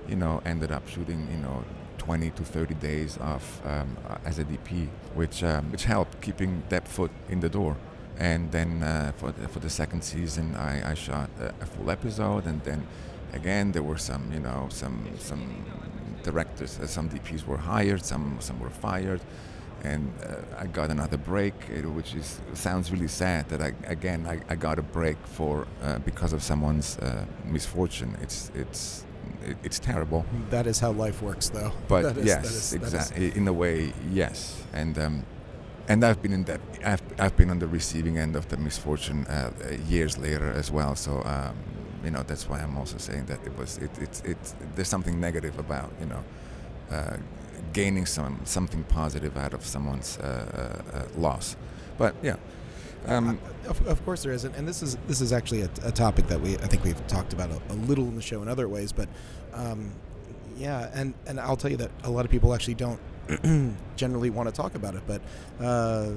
you know ended up shooting you know 20 to 30 days of um, as a DP, which um, which helped keeping that foot in the door. And then uh, for the, for the second season, I, I shot a, a, full episode, and then again there were some you know some some directors, uh, some DPs were hired, some some were fired, and uh, I got another break, uh, which is sounds really sad that I again I, I got a break for uh, because of someone's uh, misfortune. It's it's it, it's terrible. That is how life works, though. But yes, exactly. In a way, yes, and. Um, and I've been in that. I've, I've been on the receiving end of the misfortune uh, years later as well. So um, you know that's why I'm also saying that it was it, it's it's there's something negative about you know uh, gaining some something positive out of someone's uh, uh, uh loss. But yeah. Um, of, of, course there isn't, and this is this is actually a, a, topic that we I think we've talked about a, a little in the show in other ways, but um, yeah, and and I'll tell you that a lot of people actually don't generally want to talk about it, but uh,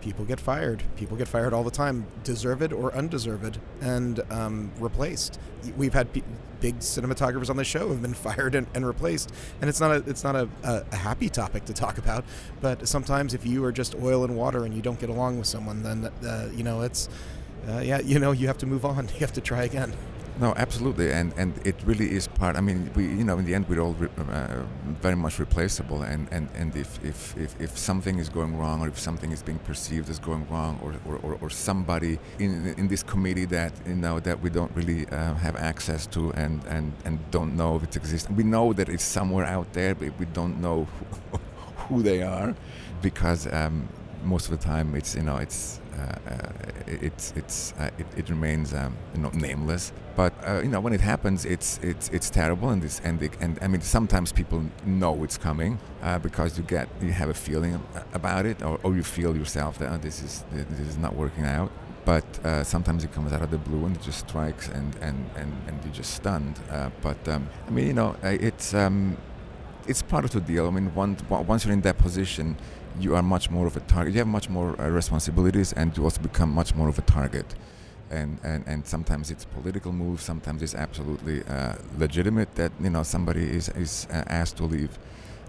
people get fired. People get fired all the time, deserved or undeserved, and um, replaced. We've had big cinematographers on the show have been fired and, and replaced, and it's not a it's not a, a, a, happy topic to talk about. But sometimes, if you are just oil and water and you don't get along with someone, then uh, you know it's uh, yeah you know you have to move on. You have to try again. No, absolutely, and and it really is part. I mean, we you know in the end we're all re- uh, very much replaceable, and and and if, if if if something is going wrong, or if something is being perceived as going wrong, or or, or, or somebody in in this committee that you know that we don't really uh, have access to, and and and don't know if it exists. We know that it's somewhere out there, but we don't know who, who they are, because um, most of the time it's you know it's it's it's uh, it, it, remains um, you know nameless. But you know when it happens, it's it's it's terrible, and this and and I mean sometimes people know it's coming because you get you have a feeling about it, or, or you feel yourself that oh, this is this is not working out but uh, sometimes it comes out of the blue and it just strikes and and and, and you're just stunned. Uh, but um, I mean, you know, it's um, it's part of the deal. I mean, once once you're in that position, you are much more of a target. You have much more uh, responsibilities, and you also become much more of a target. And, and, and sometimes it's political moves. Sometimes it's absolutely uh, legitimate that you know somebody is is uh, asked to leave.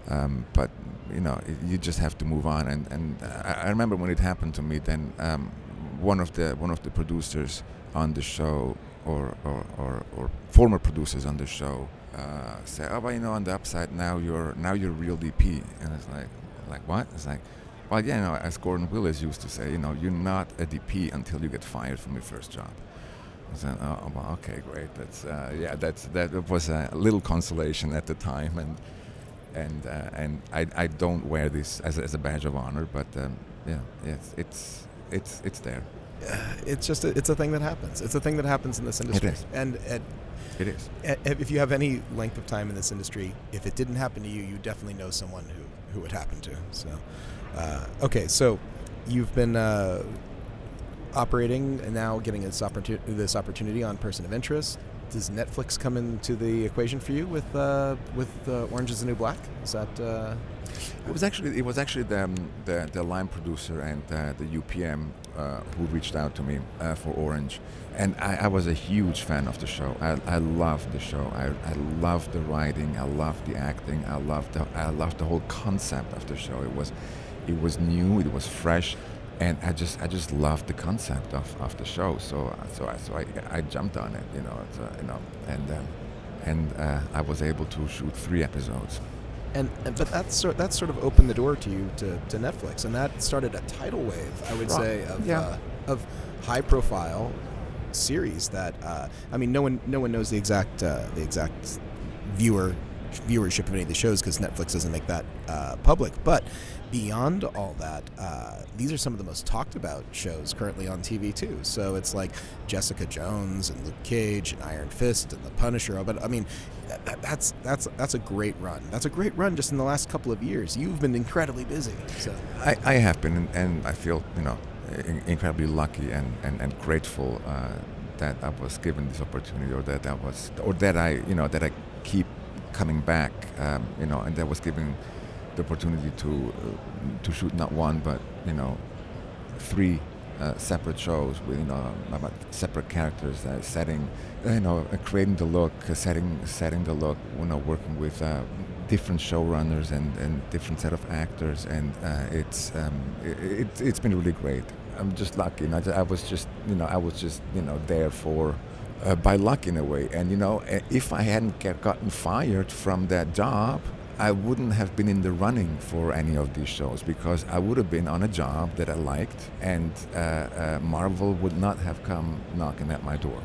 Um, but you know you just have to move on. And and I, I remember when it happened to me. Then um, one of the one of the producers on the show, or or, or, or former producers on the show, uh, said, "Oh, but you know, on the upside now you're now you're real DP." And it's like, like what? It's like, well, yeah, you know, as Gordon Willis used to say, you know, you're not a DP until you get fired from your first job. I said, oh, well, okay, great. That's uh, yeah, that's that was a little consolation at the time, and and uh, and I, I don't wear this as a, as a badge of honor, but um, yeah, it's it's it's it's there. It's just a, it's a thing that happens. It's a thing that happens in this industry, it is. and it, it is. If you have any length of time in this industry, if it didn't happen to you, you definitely know someone who who it happened to. So, uh, okay, so you've been uh, operating and now getting this opportunity this opportunity on Person of Interest. Does Netflix come into the equation for you with uh, with uh, Orange Is the New Black? Is that uh, it was actually it was actually the the, the line producer and uh, the UPM uh, who reached out to me uh, for Orange, and I, I, was a huge fan of the show. I, I loved the show. I, I loved the writing. I loved the acting. I loved the I loved the whole concept of the show. It was it was new. It was fresh. And I just, I just loved the concept of, of the show, so so I, so I, I jumped on it, you know, you know, and um, and uh, I was able to shoot three episodes and, and but that's sort that sort of opened the door to you to, to Netflix, and that started a tidal wave, I would say, of yeah. uh, of high profile series that uh, I mean, no one no one knows the exact uh, the exact viewer viewership of any of the shows because Netflix doesn't make that uh, public. But beyond all that, uh, these are some of the most talked about shows currently on TV too. So it's like Jessica Jones and Luke Cage and Iron Fist and The Punisher. But I mean, that, that, that's that's that's a great run. That's a great run just in the last couple of years. You've been incredibly busy. So I, I have been, and, and I feel you know in, incredibly lucky and and, and grateful uh, that I was given this opportunity, or that I was, or that I you know that I keep coming back, um, you know, and that was given the opportunity to uh, to shoot not one but you know three uh, separate shows with you know separate characters, uh, setting, you know, uh, creating the look, uh, setting setting the look. You know, working with uh, different showrunners and, and different set of actors, and it's um, it, it, has been really great. I'm just lucky. And I, I was just you know I was just you know there for. by luck in a way, and you know, if I hadn't get gotten fired from that job, I wouldn't have been in the running for any of these shows because I would have been on a job that I liked, and uh, uh, Marvel would not have come knocking at my door.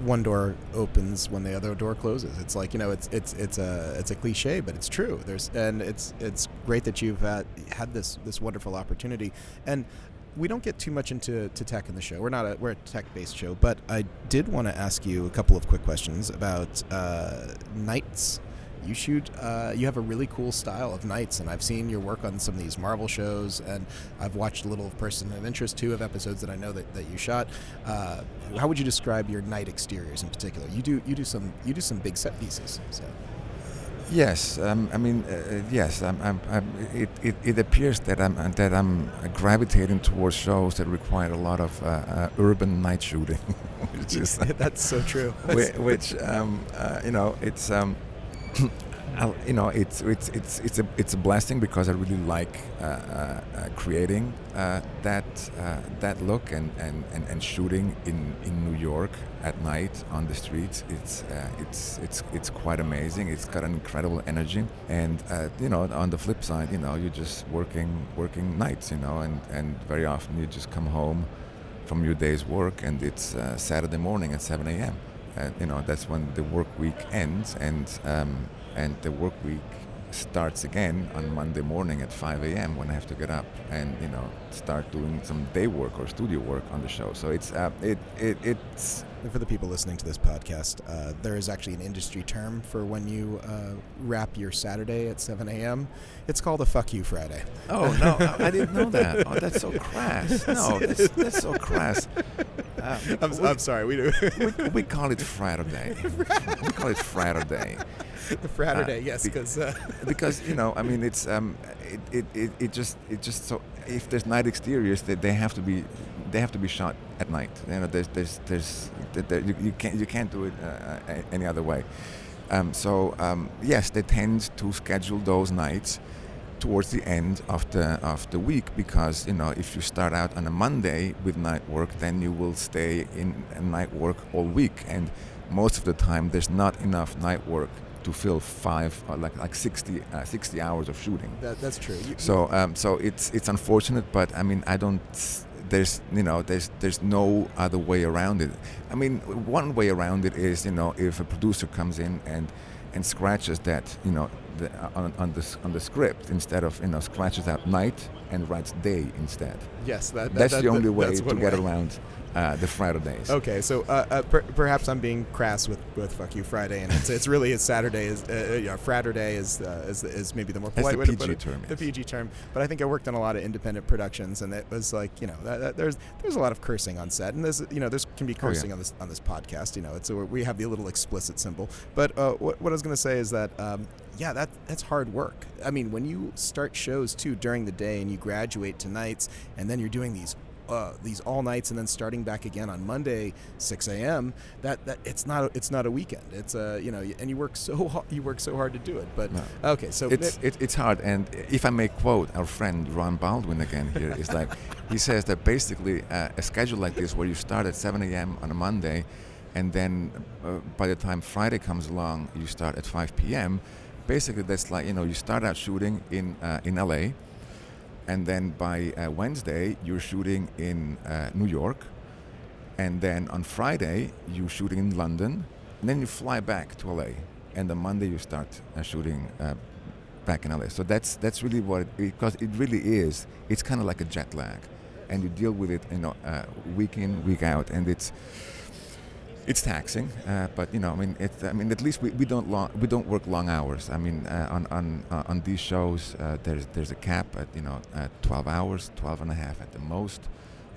One door opens when the other door closes. It's like you know, it's it's it's a it's a cliche, but it's true. There's and it's it's great that you've had, had this this wonderful opportunity, and we don't get too much into to tech in the show. We're not a we're a tech based show, but I did want to ask you a couple of quick questions about uh, nights you shoot uh, you have a really cool style of nights and i've seen your work on some of these marvel shows and i've watched a little person of interest too of episodes that i know that, that you shot uh, how would you describe your night exteriors in particular you do you do some you do some big set pieces so Yes, um, I mean, uh, uh yes. I'm, I'm, I'm, it, it, it, appears that I'm that I'm gravitating towards shows that require a lot of uh, uh, urban night shooting, which is that's so true. which, which um, uh, you know, it's um, you know, it's it's it's it's a it's a blessing because I really like uh, uh, uh creating uh, that uh, that look and, and, and, and shooting in, in New York at night on the streets. It's uh, it's it's it's quite amazing. It's got an incredible energy, and you know, on the flip side, you know, you're just working working nights, you know, and and very often you just come home from your day's work and it's Saturday morning at 7 a.m uh, you know that's when the work week ends and um, and the work week starts again on Monday morning at 5 a.m. when I have to get up and you know start doing some day work or studio work on the show. So it's uh, it, it it's for the people listening to this podcast, uh, there is actually an industry term for when you uh, wrap your Saturday at 7 a.m. It's called a "fuck you" Friday. Oh no, I didn't know that. Oh, that's so crass. No, that's, that's so crass. Uh, I'm, we, I'm, sorry. We do. we, we, call it Friday. we call it Friday. The Friday, yes, because uh, because you know, I mean, it's um, it, it, it, it just it just so if there's night exteriors, they, they have to be they have to be shot at night. You know, there's there's there's there, you, you, can't you can't do it uh, any other way. Um, so um, yes, they tend to schedule those nights towards the end of the of the week because you know if you start out on a Monday with night work, then you will stay in night work all week, and most of the time there's not enough night work to fill five uh, like like 60, uh, 60 hours of shooting. That, that's true. You, so um, so it's it's unfortunate, but I mean I don't. There's you know there's there's no other way around it. I mean one way around it is you know if a producer comes in and and scratches that you know the, uh, on, on the on the script instead of you know scratches out night and writes day instead. Yes, that, that that's that, the only way to get way. around uh, the Fridays. Okay, so uh, uh, per- perhaps I'm being crass with, with "fuck you" Friday, and it's, it's really a Saturday is uh, uh you know, is, uh, is is maybe the more polite the way PG to put it. Term, yes. The PG term, but I think I worked on a lot of independent productions, and it was like you know that, that there's there's a lot of cursing on set, and there's you know there's can be cursing oh, yeah. on this on this podcast. You know, it's a, we have the little explicit symbol. But what, what I was going to say is that um, yeah, that that's hard work. I mean, when you start shows too during the day and you graduate to nights, and then you're doing these uh, these all nights and then starting back again on Monday 6 a.m. That that it's not a, it's not a weekend. It's a uh, you know and you work so hard, you work so hard to do it. But no. okay, so it's it, it's hard. And if I may quote our friend Ron Baldwin again here, is like he says that basically uh, a schedule like this where you start at 7 a.m. on a Monday, and then uh, by the time Friday comes along, you start at 5 p.m. Basically, that's like you know you start out shooting in uh, in LA and then by uh, Wednesday you're shooting in uh, New York, and then on Friday you're shooting in London, and then you fly back to LA, and on Monday you start uh, shooting uh, back in LA. So that's that's really what it, because it really is. It's kind of like a jet lag, and you deal with it, you know, uh, week in week out, and it's it's taxing, uh, but you know, I mean, it, I mean, at least we, we don't long, we don't work long hours. I mean, uh, on on uh, on these shows, uh, there's there's a cap at you know at 12 hours, 12 and a half at the most,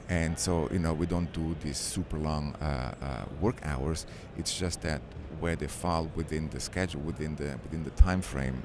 and so you know we don't do these super long uh, uh, work hours. It's just that where they fall within the schedule, within the within the time frame,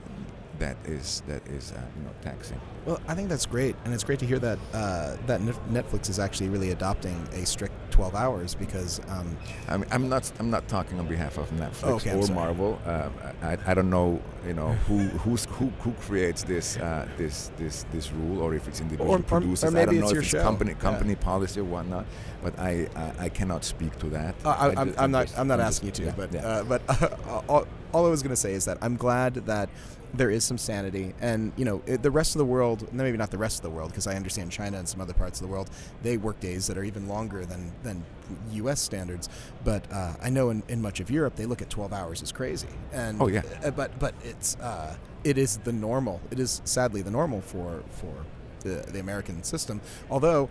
that is that is uh, you know taxing. Well, I think that's great, and it's great to hear that uh, that Netflix is actually really adopting a strict 12 hours because um, I mean, I'm not I'm not talking on behalf of Netflix okay, or. Marvel. Uh, I, I don't know you know who who's who, who creates this uh, this this this rule or if it's individual Or- or- or producers. I don't know it's if your it's show. company Yeah. company policy or whatnot. But I I, I cannot speak to that. Uh, I, I'm not. I'm not asking you to, yeah, but yeah. uh, but all, all I was going to say is that I'm glad that there is some sanity, and you know, it, the rest of the world. Maybe not the rest of the world, because I understand China and some other parts of the world. They work days that are even longer than than U.S. standards. But uh, I know in, in much of Europe, they look at 12 hours as crazy. And Oh, yeah. uh, but but it's uh, it is the normal. It is sadly the normal for for the, the American system. Although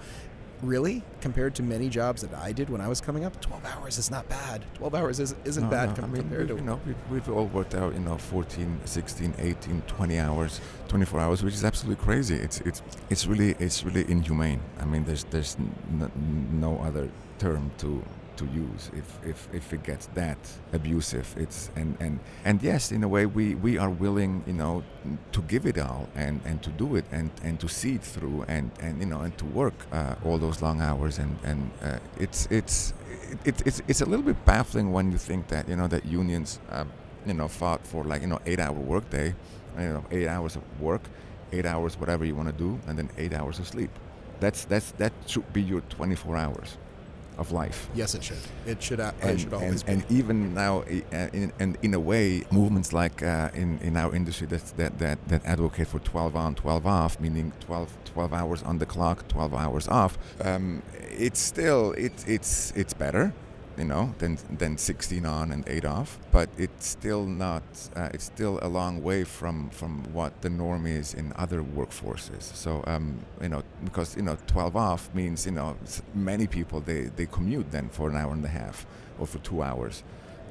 really compared to many jobs that I did when I was coming up 12 hours is not bad 12 hours is, isn't No, bad no, com- I mean, compared to you know, we've, we've all worked out, you know, 14, 16, 18, 20 hours, 24 hours, which is absolutely crazy. It's it's it's really it's really inhumane. I mean, there's there's n- n- no other term to to use. If, if, if it gets that abusive it's and, and and yes in a way we, we are willing you know to give it all and, and to do it and, and to see it through and, and you know and to work uh, all those long hours and and uh, it's it's it, it's it's a little bit baffling when you think that you know that unions uh, you know fought for like you know eight hour workday you know eight hours of work eight hours whatever you want to do and then eight hours of sleep. That's that's that should be your 24 hours of life. Yes it should. It should, uh, it and, should always and, and even now uh, in, and in a way movements like uh, in, in our industry that, that, that, that advocate for 12 on 12 off meaning 12, 12 hours on the clock 12 hours off um, it's still it, it's it's better you know than than 16 on and 8 off but it's still not uh, it's still a long way from from what the norm is in other workforces. So um, you know because you know 12 off means you know many people they they commute then for an hour and a half or for 2 hours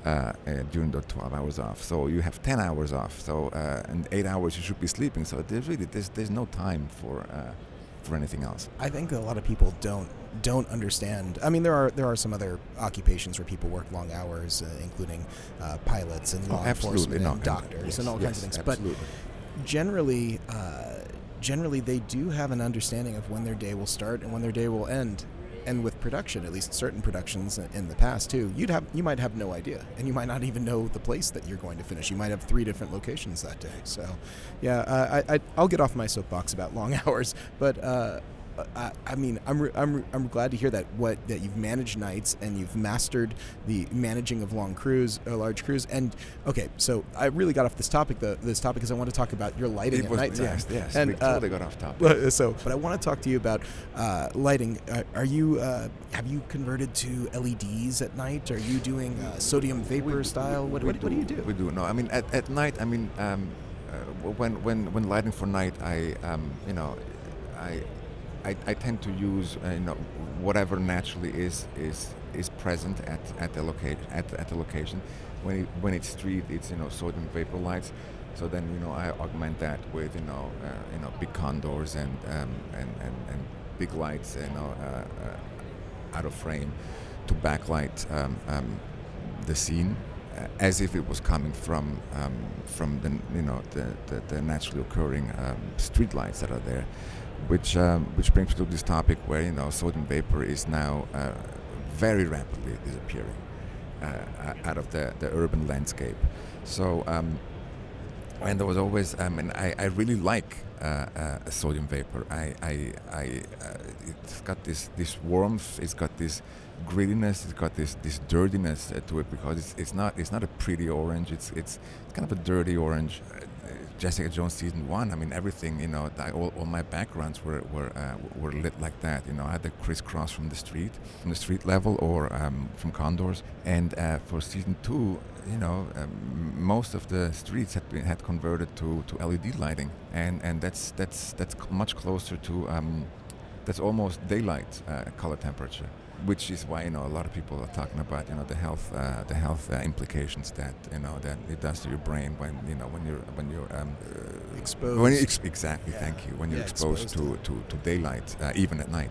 uh, uh, during the 12 hours off. So you have 10 hours off. So uh, and 8 hours you should be sleeping. So there's really there's, there's no time for uh, for anything else I think a lot of people don't don't understand. I mean, there are there are some other occupations where people work long hours, uh, including uh, pilots and law Oh, enforcement and doctors yes, and all kinds of yes, things. But generally, uh, generally they do have an understanding of when their day will start and when their day will end. And with production, at least certain productions in the past too, you'd have you might have no idea, and you might not even know the place that you're going to finish. You might have three different locations that day. So, yeah, uh, I, I I'll get off my soapbox about long hours, but uh, I, I mean, I'm, re- I'm, re- I'm glad to hear that what that you've managed nights and you've mastered the managing of long crews, uh, large crews. And okay, so I really got off this topic, the, this topic, because I want to talk about your lighting It at was, nighttime. yes, yes. And, we uh, totally got off topic. So, but I want to talk to you about uh, lighting. Uh, are you uh, have you converted to LEDs at night? Are you doing uh, sodium vapor style? What, We what, what do you do? We do. No, I mean at, at night. I mean um, uh, when when when lighting for night, I um, you know, I, I I tend to use uh, you know whatever naturally is is is present at at the location at, at the location. When it, when it's street, it's you know sodium vapor lights. So then you know I augment that with you know uh, you know big condors and um, and, and and big lights you know uh, uh, out of frame to backlight um, um, the scene uh, as if it was coming from um, from the you know the, the, the naturally occurring um, street lights that are there, which um, which brings me to this topic where you know sodium vapor is now uh, very rapidly disappearing uh, out of the, the urban landscape. So um, and there was always um, and I, I really like uh, uh, sodium vapor. I I, I uh, it's got this this warmth. It's got this grittiness. It's got this this dirtiness uh, to it because it's, it's not it's not a pretty orange. It's it's kind of a dirty orange. Jessica Jones season one. I mean, everything. You know, all, all my backgrounds were were uh, were lit like that. You know, I had the crisscross from the street, from the street level, or um, from condors. And uh, for season two, you know, um, most of the streets had been had converted to, to LED lighting, and and that's that's that's much closer to um, that's almost daylight uh, color temperature which is why you know a lot of people are talking about you know the health uh, the health uh, implications that you know that it does to your brain when you know when you're when you're um, uh, Exposed. when you ex- exactly Yeah. thank you when you're Yeah, exposed, exposed to, to, to daylight uh, even at night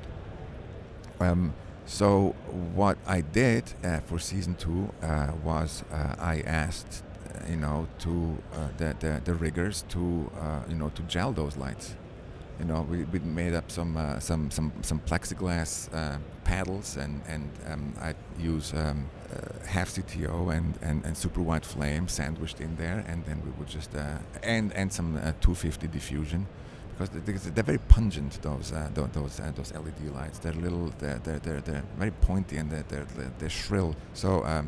um, so what I did uh, for season two uh, was uh, I asked uh, you know to uh, the, the the riggers to uh, you know to gel those lights you know, we, we made up some uh, some some some plexiglass uh, paddles, and and um, I use um, uh, half CTO and, and and super white flame sandwiched in there, and then we would just uh, and and some uh, 250 diffusion. Because they- because they're very pungent, those uh, those uh, those LED lights. They're little, they're they're, they're, they're very pointy and they're they're, they're, shrill. So um,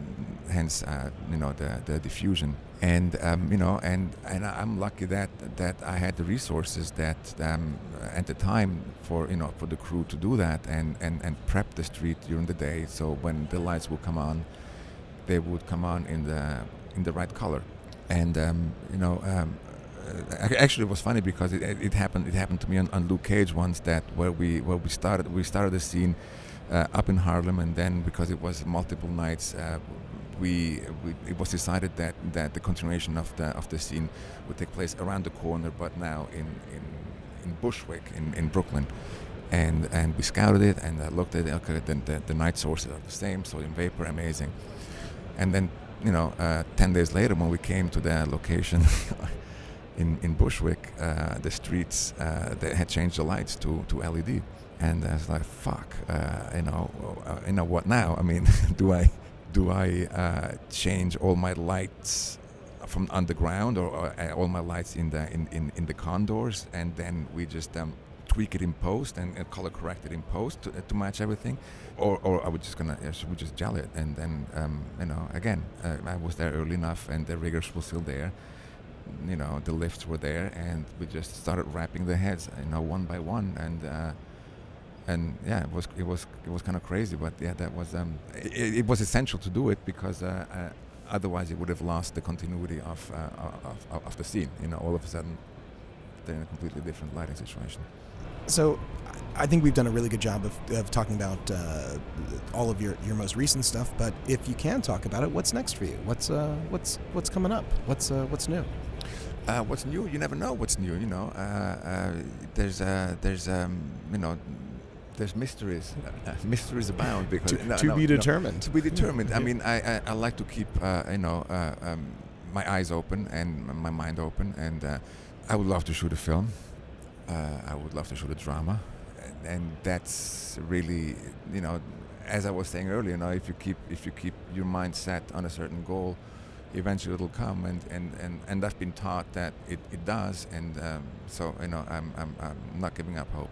hence, uh, you know, the the diffusion and um, you know and and I'm lucky that that I had the resources that um, at the time for you know for the crew to do that and, and and prep the street during the day so when the lights would come on they would come on in the in the right color and um, you know um, actually it was funny because it, it happened it happened to me on, on Luke Cage once that where we where we started we started the scene uh, up in Harlem and then because it was multiple nights uh, we, we it was decided that that the continuation of the of the scene would take place around the corner but now in in, in Bushwick in, in Brooklyn. And and we scouted it and uh, looked at it okay then the, the night sources are the same sodium vapor amazing. And then you know uh, 10 days later when we came to the location in, in Bushwick uh, the streets uh, they had changed the lights to, to LED and I was like fuck uh, you know uh, you know what now? I mean do I do I uh, change all my lights from underground or, or uh, all my lights in the in, in, in the condors and then we just um, tweak it in post and, and color correct it in post to, to match everything. Or, or are we just gonna should we just gel it? And then um, you know again I was there early enough and the riggers were still there you know the lifts were there and we just started wrapping the heads you know one by one and uh, and yeah it was it was it was kind of crazy but yeah that was um it, it was essential to do it because uh, uh, otherwise it would have lost the continuity of, uh, of, of of the scene you know all of a sudden they're in a completely different lighting situation So, I think we've done a really good job of, of talking about uh, all of your, your most recent stuff. But if you can talk about it, what's next for you? What's uh, what's what's coming up? What's uh, what's new? Uh, what's new? You never know what's new. You know, uh, uh, there's uh, there's um, you know there's mysteries. Mysteries abound because To, no, to no, be no. determined. to be determined. I mean, I, I, I like to keep uh, you know uh, um, my eyes open and my mind open, and uh, I would love to shoot a film. Uh, I would love to shoot a drama, and, and that's really you know, as I was saying earlier, you know, if you keep if you keep your mind set on a certain goal, eventually it'll come, and and and, and I've been taught that it, it does, and um, so you know, I'm, I'm I'm not giving up hope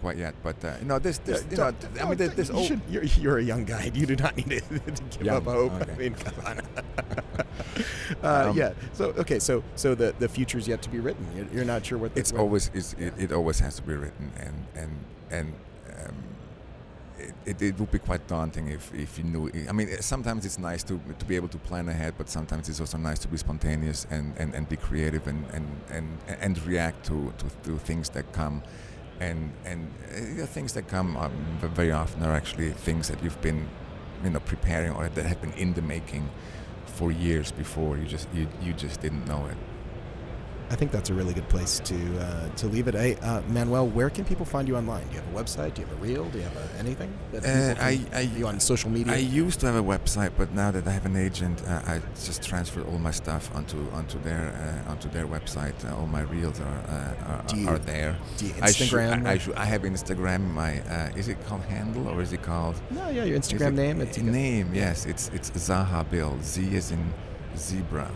quite yet, but uh, no this this you know I mean this, this you should, you're, you're a young guy. You do not need to, to give Young, up hope. I okay. mean, come on. uh, Um, yeah. So okay. So so the the future's yet to be written. You're, you're not sure what. The, it's what- always it's, it, it always has to be written and and and um, it, it, would be quite daunting if, if you knew i mean sometimes it's nice to to be able to plan ahead but sometimes it's also nice to be spontaneous and, and, and be creative and, and, and, and react to, to, to things that come. And and uh, things that come um, very often are actually things that you've been you know preparing or that have been in the making for years before. You just you, you just didn't know it I think that's a really good place to uh, to leave it. Hey, uh, Manuel, where can people find you online? Do you have a website? Do you have a reel? Do you have a, anything? That Uh, I- I- you on social media. I used to have a website, but now that I have an agent, uh, I just transferred all my stuff onto onto their uh, onto their website. Uh, all my reels are uh, are, you are there. do you I, should- Instagram? I, I, should- I have Instagram. My uh, is it called handle or is it called no, yeah, your Instagram it- name. It's name? Yes, it's it's Zaha Bill. Z is in zebra.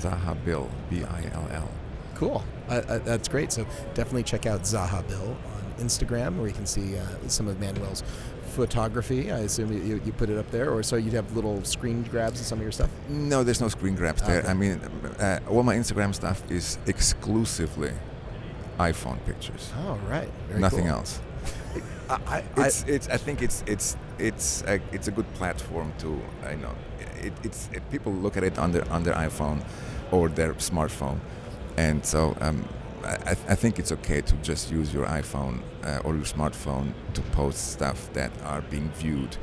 Zaha Bill. B I L L. Cool. Uh, uh, that's great. So definitely check out Zaha Bill on Instagram, where you can see uh, some of Manuel's photography. I assume you, you put it up there, or so you'd have little screen grabs of some of your stuff. No, there's no screen grabs there. Okay. I mean, uh, all my Instagram stuff is exclusively iPhone pictures. Oh, right. Very Nothing cool. else. I, I, I, It's, it's. I think it's it's it's a, it's a good platform to. I know. It, it's it, people look at it on their on their iPhone or their smartphone, and so um, I, I think it's okay to just use your iPhone uh, or your smartphone to post stuff that are being viewed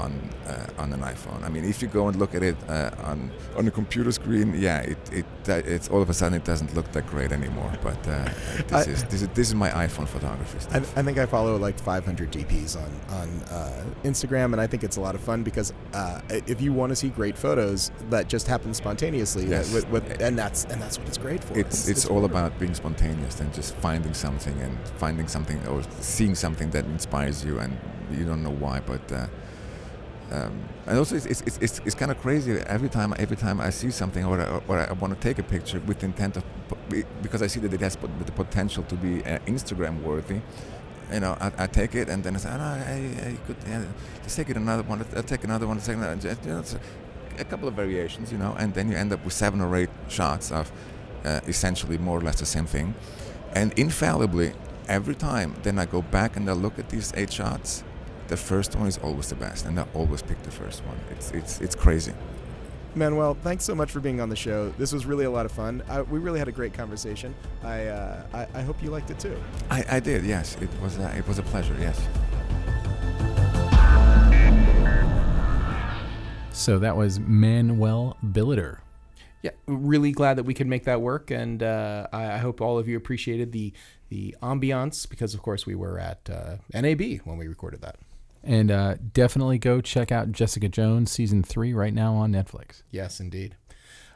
on uh, on an iPhone. I mean, if you go and look at it uh, on on a computer screen, yeah, it, it uh, it's all of a sudden it doesn't look that great anymore. But uh, this I- is this is this is my iPhone photography I, stuff. I think I follow like 500 DPs on on uh, Instagram, and I think it's a lot of fun because uh, if you want to see great photos that just happen spontaneously, Yes. with, with, and that's and that's what it's great for. it's it's all about being spontaneous and just finding something and finding something or seeing something that inspires you and you don't know why but uh, um, and also it's, it's, it's, it's kind of crazy every time every time I see something or I, or I want to take a picture with intent of because I see that it has the potential to be uh, Instagram worthy you know I, I take it and then I say oh, no, I, I could yeah, let's take it another one I'll take another one and just, you know, a couple of variations you know and then you end up with seven or eight shots of uh, essentially more or less the same thing. And infallibly, every time, then I go back and I look at these eight shots. The first one is always the best, and I always pick the first one. It's it's it's crazy. Manuel, thanks so much for being on the show. This was really a lot of fun. I, we really had a great conversation. I, uh, I I hope you liked it too. I, I did, yes. It was a, it was a pleasure, yes. So that was Manuel Billeter. Yeah, really glad that we could make that work, and uh, I, I hope all of you appreciated the the ambiance because, of course, we were at uh, NAB when we recorded that. And uh, definitely go check out Jessica Jones season three right now on Netflix. Yes, indeed.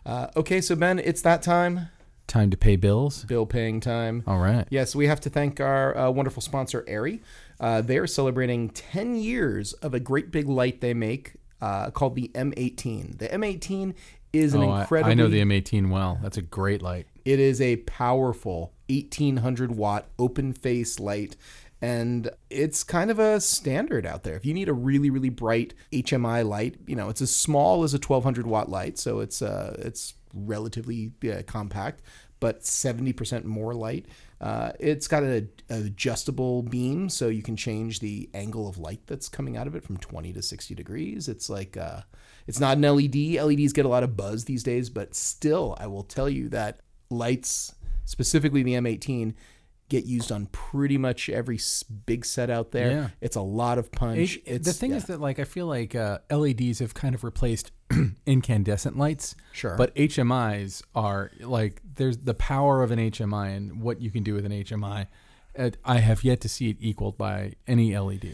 Uh, okay, so Ben, it's that time, Time to pay bills. bill paying time. All right. Yes, we have to thank our uh, wonderful sponsor, Arri. Uh, they're celebrating 10 years of a great big light they make uh, called the M18. The M18 is an Oh, I- I know the M18 well. That's a great light. It is a powerful 1800 watt open face light. And it's kind of a standard out there. If you need a really, really bright HMI light, you know, it's as small as a 1200 watt light, so it's uh, it's relatively uh, compact, but 70% more light. Uh, it's got an adjustable beam, so you can change the angle of light that's coming out of it from 20 to 60 degrees. It's like uh, it's not an LED. LEDs get a lot of buzz these days, but still, I will tell you that lights, specifically the M18, get used on pretty much every big set out there. Yeah. It's a lot of punch. It's, the thing yeah. is that like I feel like uh, LEDs have kind of replaced incandescent lights. Sure. But HMIs are like there's the power of an HMI and what you can do with an HMI. I have yet to see it equaled by any LED.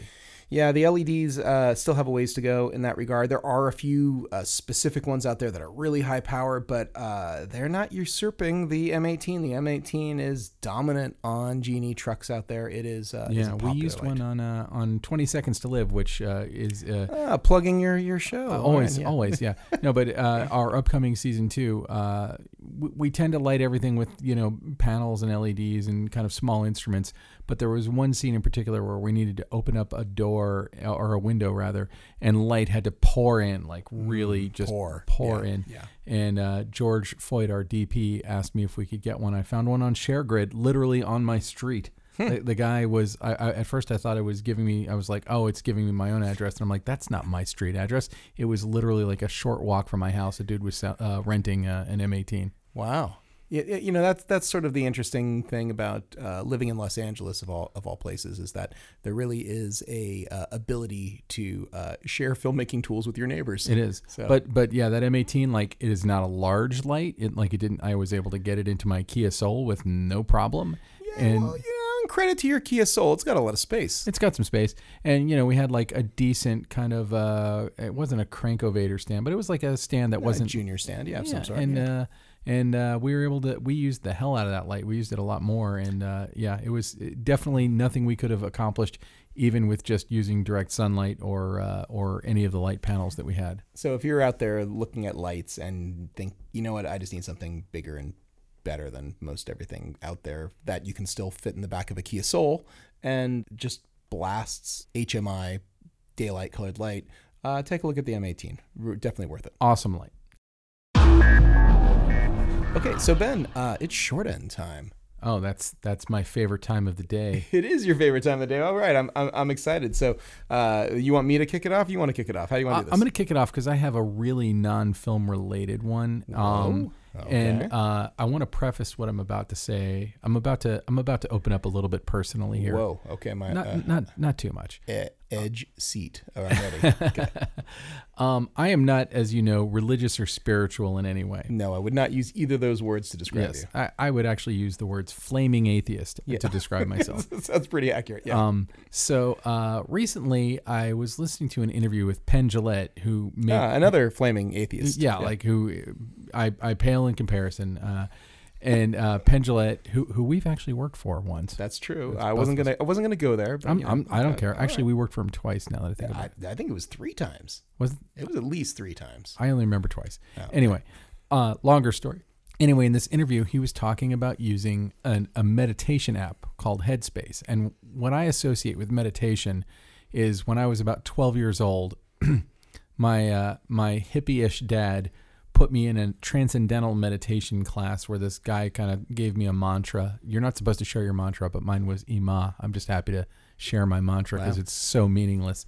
Yeah, the LEDs uh, still have a ways to go in that regard. There are a few uh, specific ones out there that are really high power, but uh, they're not usurping the M18. The M18 is dominant on Genie trucks out there. It is. Uh, Yeah, we used one on uh, on 20 Seconds to Live, which uh, is uh, Ah, plugging your your show. Always, yeah. always, yeah. No, but uh, our upcoming season two, uh, we, tend to light everything with you know panels and LEDs and kind of small instruments. But there was one scene in particular where we needed to open up a door uh, or a window rather, and light had to pour in, like really just pour. pour Yeah, in. yeah. And uh, George Floyd, our DP, asked me if we could get one. I found one on ShareGrid, literally on my street. the, the guy was. I, I at first I thought it was giving me. I was like, oh, it's giving me my own address, and I'm like, that's not my street address. It was literally like a short walk from my house. A dude was uh, renting uh, an M18. Wow. Yeah, yeah, you know that's that's sort of the interesting thing about uh, living in Los Angeles of all of all places is that there really is a uh, ability to uh, share filmmaking tools with your neighbors. It is, So- but but yeah, that M18 like it is not a large light. It like it didn't. I was able to get it into my Kia Soul with no problem, and well, yeah, and credit to your Kia Soul. It's got a lot of space. It's got some space, and you know we had like a decent kind of. uh It wasn't a crankovator stand, but it was like a stand that a wasn't junior stand, yeah, of Yeah, some sort. and yeah. uh, and uh, we were able to. We used the hell out of that light. We used it a lot more, and uh, yeah, it was definitely nothing we could have accomplished even with just using direct sunlight or uh, or any of the light panels that we had. So if you're out there looking at lights and think, you know what, I just need something bigger and better than most everything out there that you can still fit in the back of a Kia Soul and just blasts HMI daylight colored light, uh, take a look at the M18. Definitely worth it. Awesome light. Okay, so Ben, uh, it's short end time. Oh, that's that's my favorite time of the day. It is your favorite time of the day. All right, I'm I'm, I'm excited. So, uh, you want me to kick it off? You want to kick it off? How do you want to do this? I'm going to kick it off because I have a really non-film related one. Um, Whoa, And uh, I want to preface what I'm about to say. I'm about to I'm about to open up a little bit personally here. Whoa. Okay, my Not uh, not not too much. edge seat. Oh, I'm ready. Okay. Um, I am not, as you know, religious or spiritual in any way. No, I would not use either of those words to describe Yes, I, I would actually use the words "flaming atheist" to describe myself. you. Sounds pretty accurate. Yeah. Um, so uh, recently, I was listening to an interview with Penn Jillette, who made Ah, another flaming atheist. yeah, like who I, I pale in comparison. Uh, and uh, who who we've actually worked for once. that's true. I wasn't gonna. I wasn't gonna go there. But, I'm, you know, I'm, I don't uh, care. Actually, right. we worked for him twice. Now that I think about I, it, I think it was three times. was It was at least three times. I only remember twice. Oh, Anyway, uh, longer story. Anyway, in this interview, he was talking about using an, a meditation app called Headspace. And what I associate with meditation is when I was about 12 years old, my uh, my hippie-ish dad put me in a transcendental meditation class where this guy kind of gave me a mantra. You're not supposed to share your mantra, but mine was Ima. I'm just happy to share my mantra because Wow. it's so meaningless.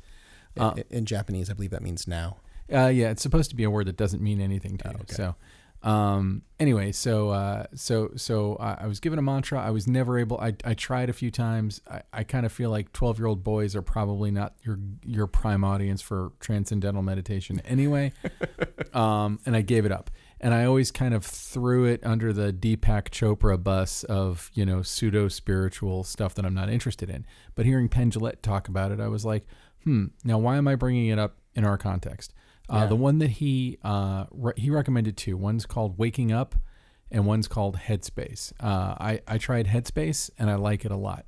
Uh, in, in Japanese, I believe that means now. uh, yeah, it's supposed to be a word that doesn't mean anything to you. okay. So, um, anyway, so uh, so so I was given a mantra. I was never able. I, I tried a few times. I, I kind of feel like twelve year old boys are probably not your your prime audience for transcendental meditation anyway. um, and I gave it up. And I always kind of threw it under the Deepak Chopra bus of you know pseudo spiritual stuff that I'm not interested in. But hearing Penn Jillette talk about it, I was like, hmm. Now why am I bringing it up in our context? Uh, Yeah. The one that he uh, re- he recommended two. One's called Waking Up, and one's called Headspace. Uh, I I tried Headspace and I like it a lot.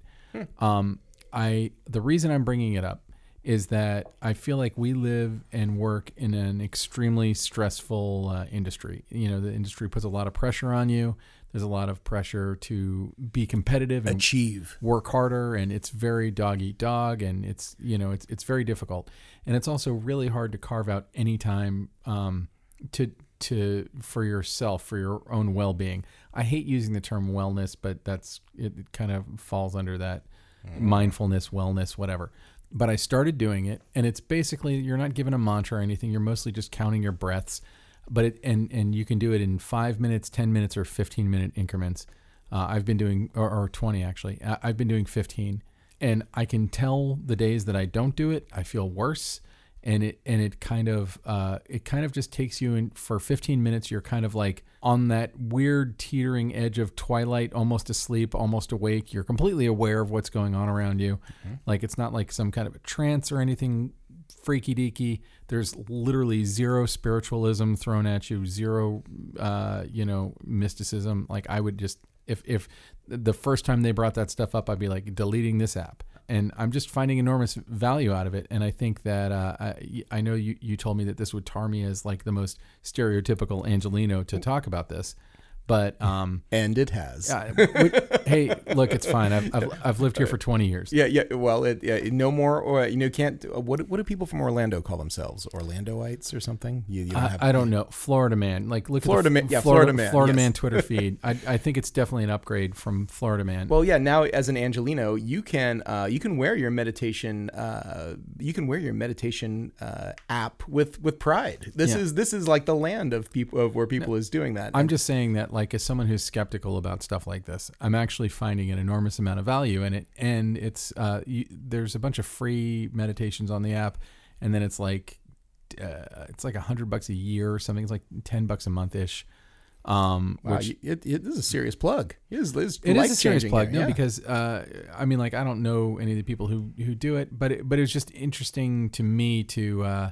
Um, I the reason I'm bringing it up is that I feel like we live and work in an extremely stressful uh, industry. You know, the industry puts a lot of pressure on you. There's a lot of pressure to be competitive and Achieve. work harder and it's very dog eat dog and it's you know it's it's very difficult. And it's also really hard to carve out any time um, to to for yourself for your own well-being. I hate using the term wellness but that's it, it kind of falls under that mindfulness wellness whatever. But i started doing it and it's basically you're not given a mantra or anything. You're mostly just counting your breaths but it and and you can do it in five minutes ten minutes or 15 minute increments uh, I've been doing, or, or 20 actually. I- I've been doing 15, and I can tell the days that I don't do it, I feel worse, and it and it kind of uh, it kind of just takes you in for 15 minutes. You're kind of like on that weird teetering edge of twilight, almost asleep, almost awake. You're completely aware of what's going on around you. Like it's not like some kind of a trance or anything freaky deaky. There's literally zero spiritualism thrown at you, zero, uh, you know, mysticism. Like I would just, if if the first time they brought that stuff up, I'd be like deleting this app. And I'm just finding enormous value out of it. And I think that uh, I, I know you, you told me that this would tar me as like the most stereotypical Angelino to talk about this, but um, And it has. yeah, we- hey, look, it's fine. I've, I've, I've lived here for 20 years. Yeah, yeah. Well, it, yeah, no more. Or you know, can't. uh, What what do people from Orlando call themselves? Orlandoites or something? You, you don't have. I, I don't know. Florida man, like look Florida at the man- yeah, Florida, Florida man, Florida yes. man Twitter feed. I, I think it's definitely an upgrade from Florida man. Well, yeah. Now, as an Angelino, you can uh, you can wear your meditation uh, you can wear your meditation uh, app with with pride. This Yeah. is this is like the land of people of where people is doing that. I'm just saying that, like, as someone who's skeptical about stuff like this, I'm actually finding an enormous amount of value in it. And it's uh, you, there's a bunch of free meditations on the app, and then it's like uh, it's like a hundred bucks a year or something. It's like ten bucks a month ish. Um, Wow, which it, it, this is a serious plug. It is, this It is a serious plug, here, no, yeah. because uh, I mean, like I don't know any of the people who who do it, but it, but it was just interesting to me to uh,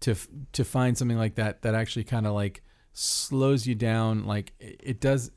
to to find something like that that actually kind of like slows you down. Like it, does,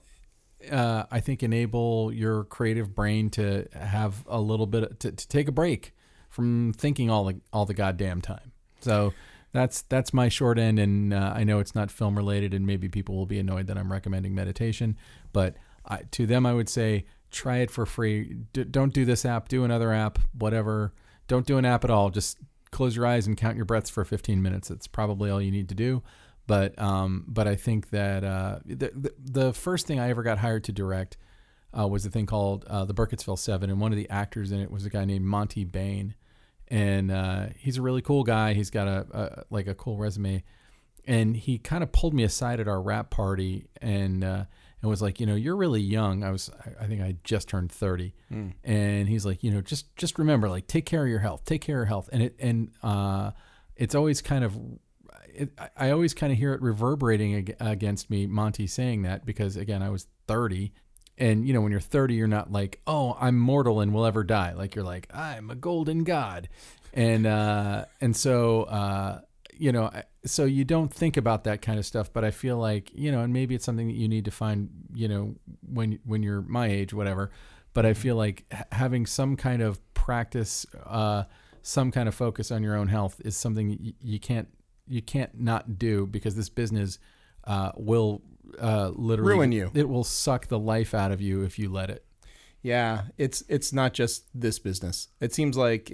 uh, I think, enable your creative brain to have a little bit to, to take a break from thinking all the all the goddamn time. So. That's that's my short end, and uh, I know it's not film related, and maybe people will be annoyed that I'm recommending meditation. But I, to them, I would say try it for free. D- don't do this app. Do another app. Whatever. Don't do an app at all. Just close your eyes and count your breaths for 15 minutes. It's probably all you need to do. But um, but I think that uh, the, the the first thing I ever got hired to direct uh, was a thing called uh, the Burkittsville Seven, and one of the actors in it was a guy named Monty Bain, and uh, he's a really cool guy. He's got a, a like a cool resume, and he kind of pulled me aside at our rap party and uh, and was like, you know, you're really young. I was, I- think I just turned thirty, and he's like, you know, just just remember, like, take care of your health, take care of your health, and it and uh, it's always kind of. It, I- always kind of hear it reverberating ag- against me, Monty saying that because again, I was 30 and you know when you're 30 you're not like oh i'm mortal and will ever die. Like you're like i'm a golden god. And uh and so uh you know so you don't think about that kind of stuff but i feel like you know and maybe it's something that you need to find you know when when you're my age whatever but i feel like having some kind of practice uh some kind of focus on your own health is something you, you can't you can't not do because this business uh, will uh, literally Ruin you. It will suck the life out of you if you let it. Yeah, it's it's not just this business. It seems like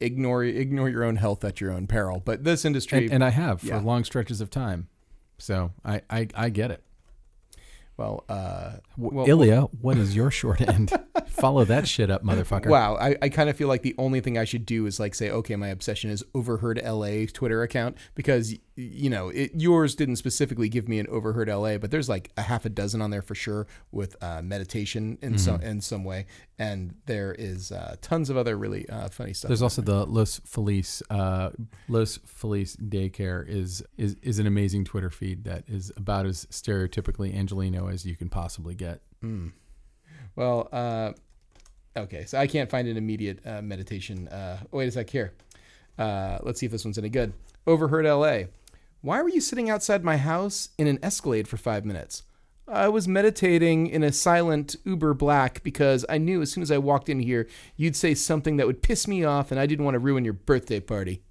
ignore ignore your own health at your own peril. But this industry, And, and I have for Yeah. long stretches of time. So I, I, I get it. Well, uh, well, Illya, what is your short end? Follow that shit up, motherfucker. Wow, I, I kind of feel like the only thing I should do is like say, okay, my obsession is overheard LA Twitter account because you know it, yours didn't specifically give me an overheard LA, but there's like a half a dozen on there for sure with uh, meditation in some Mm-hmm. in some way, and there is uh, tons of other really uh, funny stuff. There's also the Los Feliz uh, Los Feliz daycare is is is an amazing Twitter feed that is about as stereotypically Angelino as you can possibly get. Well, uh, okay, so I can't find an immediate uh, meditation. Uh, wait a sec here. Uh, let's see if this one's any good. Overheard LA. Why were you sitting outside my house in an Escalade for five minutes? I was meditating in a silent Uber Black because I knew as soon as I walked in here, you'd say something that would piss me off, and I didn't want to ruin your birthday party.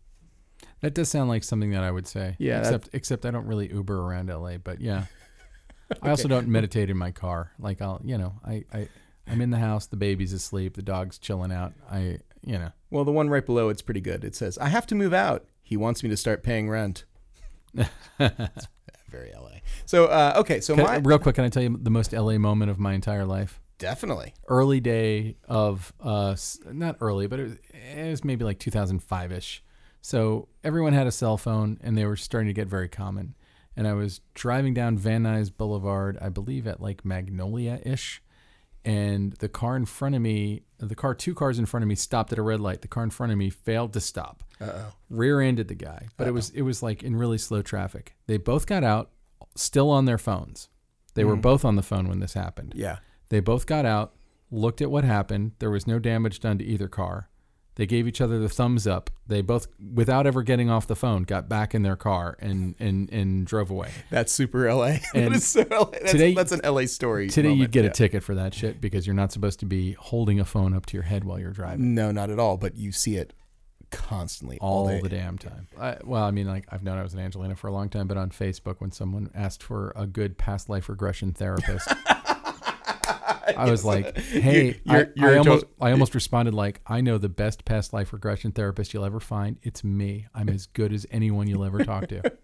That does sound like something that I would say. Yeah, that- Except except I don't really Uber around LA, but yeah. I also don't meditate in my car. Like I'll, you know, I, I I'm in the house, the baby's asleep, the dog's chilling out. I, you know. Well, the one right below it's pretty good. It says, "I have to move out. He wants me to start paying rent." Very LA. So, uh, okay, so Can- my real quick, can I tell you the most LA moment of my entire life? definitely. early day of uh not early but it was, it was maybe like 2005ish so everyone had a cell phone and they were starting to get very common and i was driving down van nuys boulevard i believe at like magnolia-ish and the car in front of me the car two cars in front of me stopped at a red light the car in front of me failed to stop Uh-oh. rear-ended the guy but it was it was like in really slow traffic they both got out still on their phones they were mm. both on the phone when this happened Yeah. they both got out, looked at what happened. There was no damage done to either car. They gave each other the thumbs up. They both, without ever getting off the phone, got back in their car and and, and drove away. That's super LA. And that is so LA. That's, today- that's an LA story. Today, moment, you'd get yeah. a ticket for that shit because you're not supposed to be holding a phone up to your head while you're driving No, not at all. But you see it constantly all day. the damn time. I, well, I mean, like I've known I was an Angelina for a long time, but on Facebook, when someone asked for a good past life regression therapist. I was like, "Hey, You're- I, you're I almost, I almost responded like, I know the best past life regression therapist you'll ever find. It's me. I'm as good as anyone you'll ever talk to.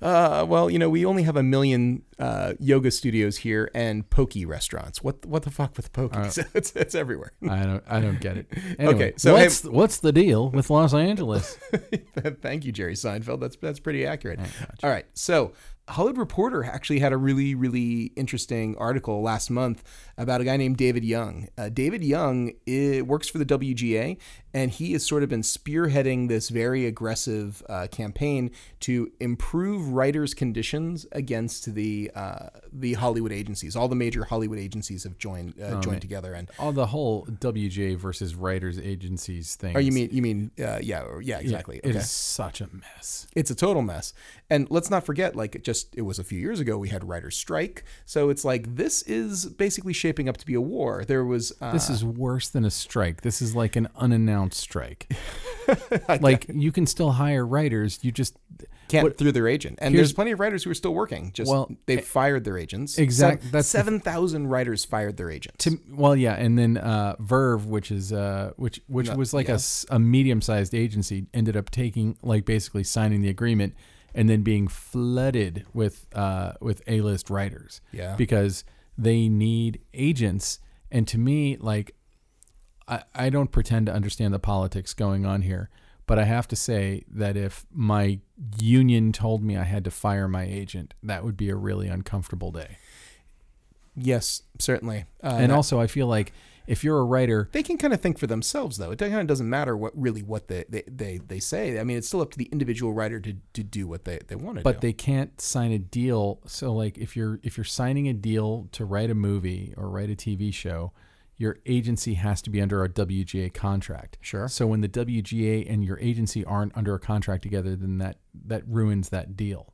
Uh, well, you know, we only have a million uh, yoga studios here and pokey restaurants. What what the fuck with pokey? Uh, it's, it's everywhere. I don't, I don't get it. Anyway, Okay, so, hey- what's what's the deal with Los Angeles? Thank you, Jerry Seinfeld. That's that's pretty accurate. All right, so Hollywood Reporter actually had a really really interesting article last month about a guy named David Young. Uh, David Young i works for the WGA, and he has sort of been spearheading this very aggressive uh, campaign to improve writers' conditions against the uh, the Hollywood agencies. All the major Hollywood agencies have joined uh, joined together, and All the whole WJ versus writers agencies thing. oh, you mean you mean uh, yeah yeah exactly It is such a mess. it's a total mess. And let's not forget, like it just it was a few years ago we had writers' strike, so it's like this is basically shaping up to be a war. There was uh, This is worse than a strike. This is like an unannounced strike. like you can still hire writers. You just can't What- through their agent. And there's plenty of writers who are still working. Just Well, they've eh, fired their agents. exact- Seven- that's seven thousand writers fired their agents. To, well, yeah, and then uh, Verve, which is uh, which which No, was like yeah. a a, medium-sized agency, ended up taking like basically signing the agreement and then being flooded with uh, with A-list writers. Yeah. because they need agents. And to me, like, I I don't pretend to understand the politics going on here, but I have to say that if my union told me I had to fire my agent, that would be a really uncomfortable day. yes, certainly. Uh, and that- also, I feel like if you're a writer. they can kind of think for themselves, though. It kind of doesn't matter what really what they, they, they, they say. I mean, it's still up to the individual writer to, to do what they, they want to but do. But they can't sign a deal so like if you're if you're signing a deal to write a movie or write a tv show your agency has to be under a wga contract Sure. so when the wga and your agency aren't under a contract together then that that ruins that deal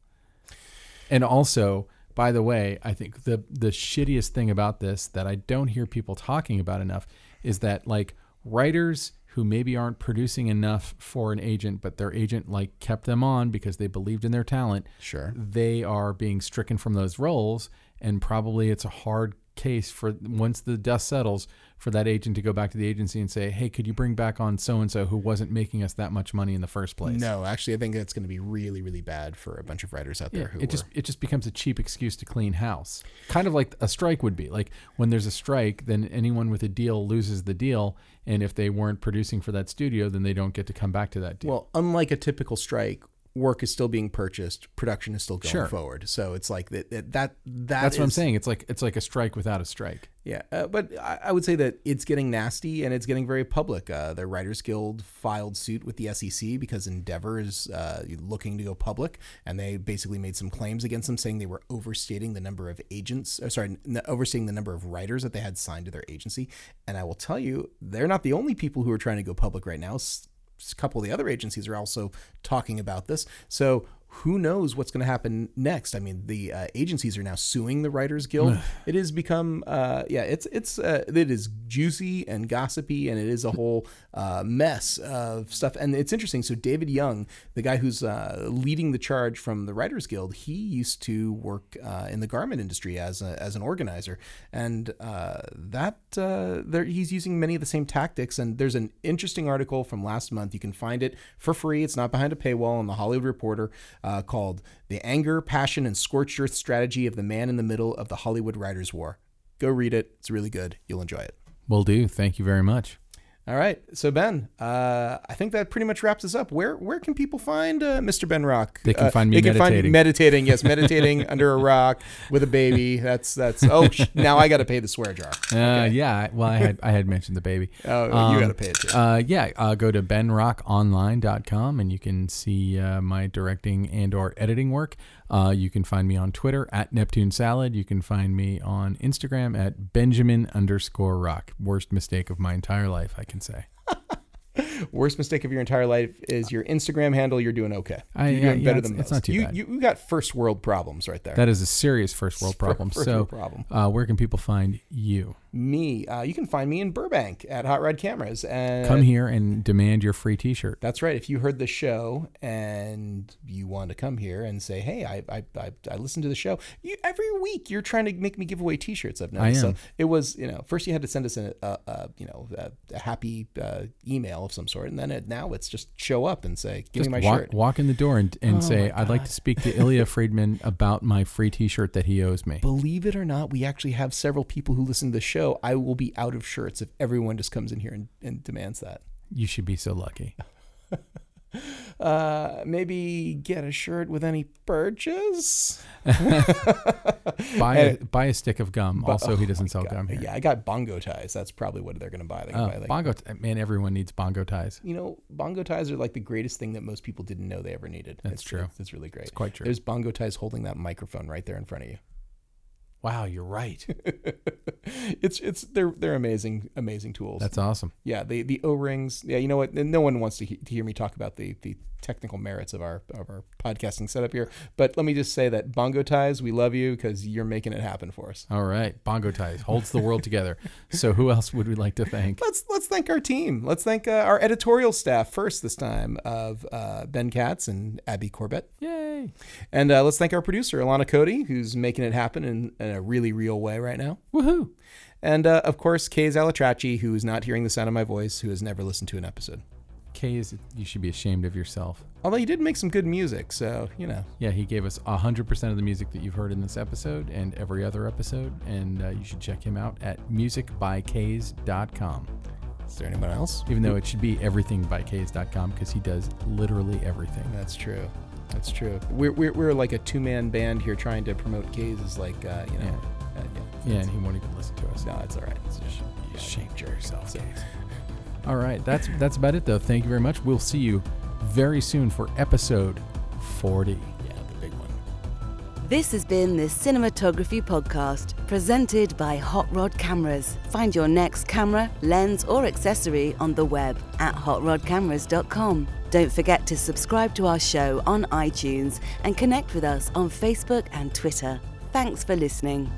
and also by the way i think the the shittiest thing about this that i don't hear people talking about enough is that like writers who maybe aren't producing enough for an agent but their agent like kept them on because they believed in their talent Sure. they are being stricken from those roles and probably it's a hard case for once the dust settles for that agent to go back to the agency and say hey could you bring back on so and so who wasn't making us that much money in the first place No, actually, I think that's going to be really, really bad for a bunch of writers out yeah, there who it just it just becomes a cheap excuse to clean house. Kind of like a strike would be. Like when there's a strike, then anyone with a deal loses the deal, and if they weren't producing for that studio, then they don't get to come back to that deal. Well, unlike a typical strike, work is still being purchased, production is still going Sure. forward. So it's like that. That, that that That's what I'm saying. It's like it's like a strike without a strike. Yeah, uh, but I, I would say that it's getting nasty and it's getting very public. Uh, the Writers Guild filed suit with the SEC because Endeavor is uh, looking to go public, and they basically made some claims against them, saying they were overstating the number of agents, or sorry, n- overstating the number of writers that they had signed to their agency. And I will tell you, they're not the only people who are trying to go public right now. S- couple of the other agencies are also talking about this. So who knows what's going to happen next? I mean, the uh, agencies are now suing the Writers Guild. it has become, uh, yeah, it's it's uh, it is juicy and gossipy, and it is a whole uh, mess of stuff. And it's interesting. So David Young, the guy who's uh, leading the charge from the Writers Guild, he used to work uh, in the garment industry as a, as an organizer, and uh, that uh, there, he's using many of the same tactics. And there's an interesting article from last month. You can find it for free. It's not behind a paywall on the Hollywood Reporter uh, called "The Anger, Passion, and Scorched Earth Strategy of the Man in the Middle of the Hollywood Writers' War." Go read it. It's really good. You'll enjoy it. Will do. Thank you very much. All right. So Ben, uh, I think that pretty much wraps us up. Where where can people find uh, Mr. Ben Rock? They can Uh, find me they can find meditating. meditating. Yes, meditating under a rock with a baby. That's that's. Oh, sh- now I got to pay the swear jar. Uh, yeah. Well, I had I had mentioned the baby. Oh, you Um, got to pay it too. Uh, yeah, uh, go to benrockonline.com and you can see uh, my directing and or editing work. Uh, you can find me on Twitter at Neptune Salad. You can find me on Instagram at Benjamin underscore Rock. Worst mistake of my entire life, I can say. Worst mistake of your entire life is your Instagram handle. You're doing okay. I- You're yeah, doing yeah, better it's- than it's most. not too you, bad. You you got first world problems right there. That is a serious first world problem. First so, world problem. Uh, where can people find you? me, uh, you can find me in Burbank at Hot Rod Cameras. And Come here and demand your free T-shirt. That's right. If you heard the show and you want to come here and say, "Hey, I I, I, I listened to the show," you, every week you're trying to make me give away T-shirts. I've noticed. am. So it was, you know, first you had to send us a, a, a you know a, a happy uh, email of some sort, and then it, now it's just show up and say, "Give Just me my walk, shirt." walk in the door and, and Oh say, "I'd like to speak to Illya Friedman about my free T-shirt that he owes me." Believe it or not, we actually have several people who listen to the show. I will be out of shirts if everyone just comes in here and, and demands that. You should be so lucky. Uh, maybe get a shirt with any purchase. Buy a, buy a stick of gum. But- also, he oh doesn't sell God. gum here. Yeah, I got bongo ties. That's probably what they're going to buy. Gonna Uh, buy like, bongo, t- man, everyone needs bongo ties. you know, bongo ties are like the greatest thing that most people didn't know they ever needed. That's it's, true. It's, it's really great. It's quite true. There's bongo ties holding that microphone right there in front of you. Wow, you're right. it's it's they're they're amazing amazing tools. That's awesome. yeah, the the O rings. Yeah, you know what? No one wants to, he- to hear me talk about the the technical merits of our of our podcasting setup here. But let me just say that bongo ties, we love you because you're making it happen for us. All right, bongo ties holds the world together. So, who else would we like to thank? Let's let's thank our team. Let's thank uh, our editorial staff first this time of uh, Ben Katz and Abby Corbett. Yay! And uh, let's thank our producer, Alana Kode, who's making it happen in, in a really real way right now. Woohoo! And uh, of course, Kays Alatractchi, who is not hearing the sound of my voice, who has never listened to an episode. Kay is you should be ashamed of yourself. Although he did make some good music, so, you know. Yeah, he gave us 100% of the music that you've heard in this episode and every other episode, and uh, you should check him out at musicbykays.com. Is there anyone else? Even though it should be everythingbykays.com because he does literally everything. That's true. That's true. We're, we're, we're like a two man band here trying to promote Kays is like, uh, you know. Yeah. Uh, yeah. Yeah, and he won't even listen to us. No, it's all right. It's just, You shame yourself, So-. All right, that's that's about it though. Thank you very much. We'll see you very soon for episode 40. yeah, the big one. This has been the Cinematography Podcast, presented by Hot Rod Cameras. Find your next camera, lens, or accessory on the web at hotrodcameras.com. Don't forget to subscribe to our show on iTunes and connect with us on Facebook and Twitter. Thanks for listening.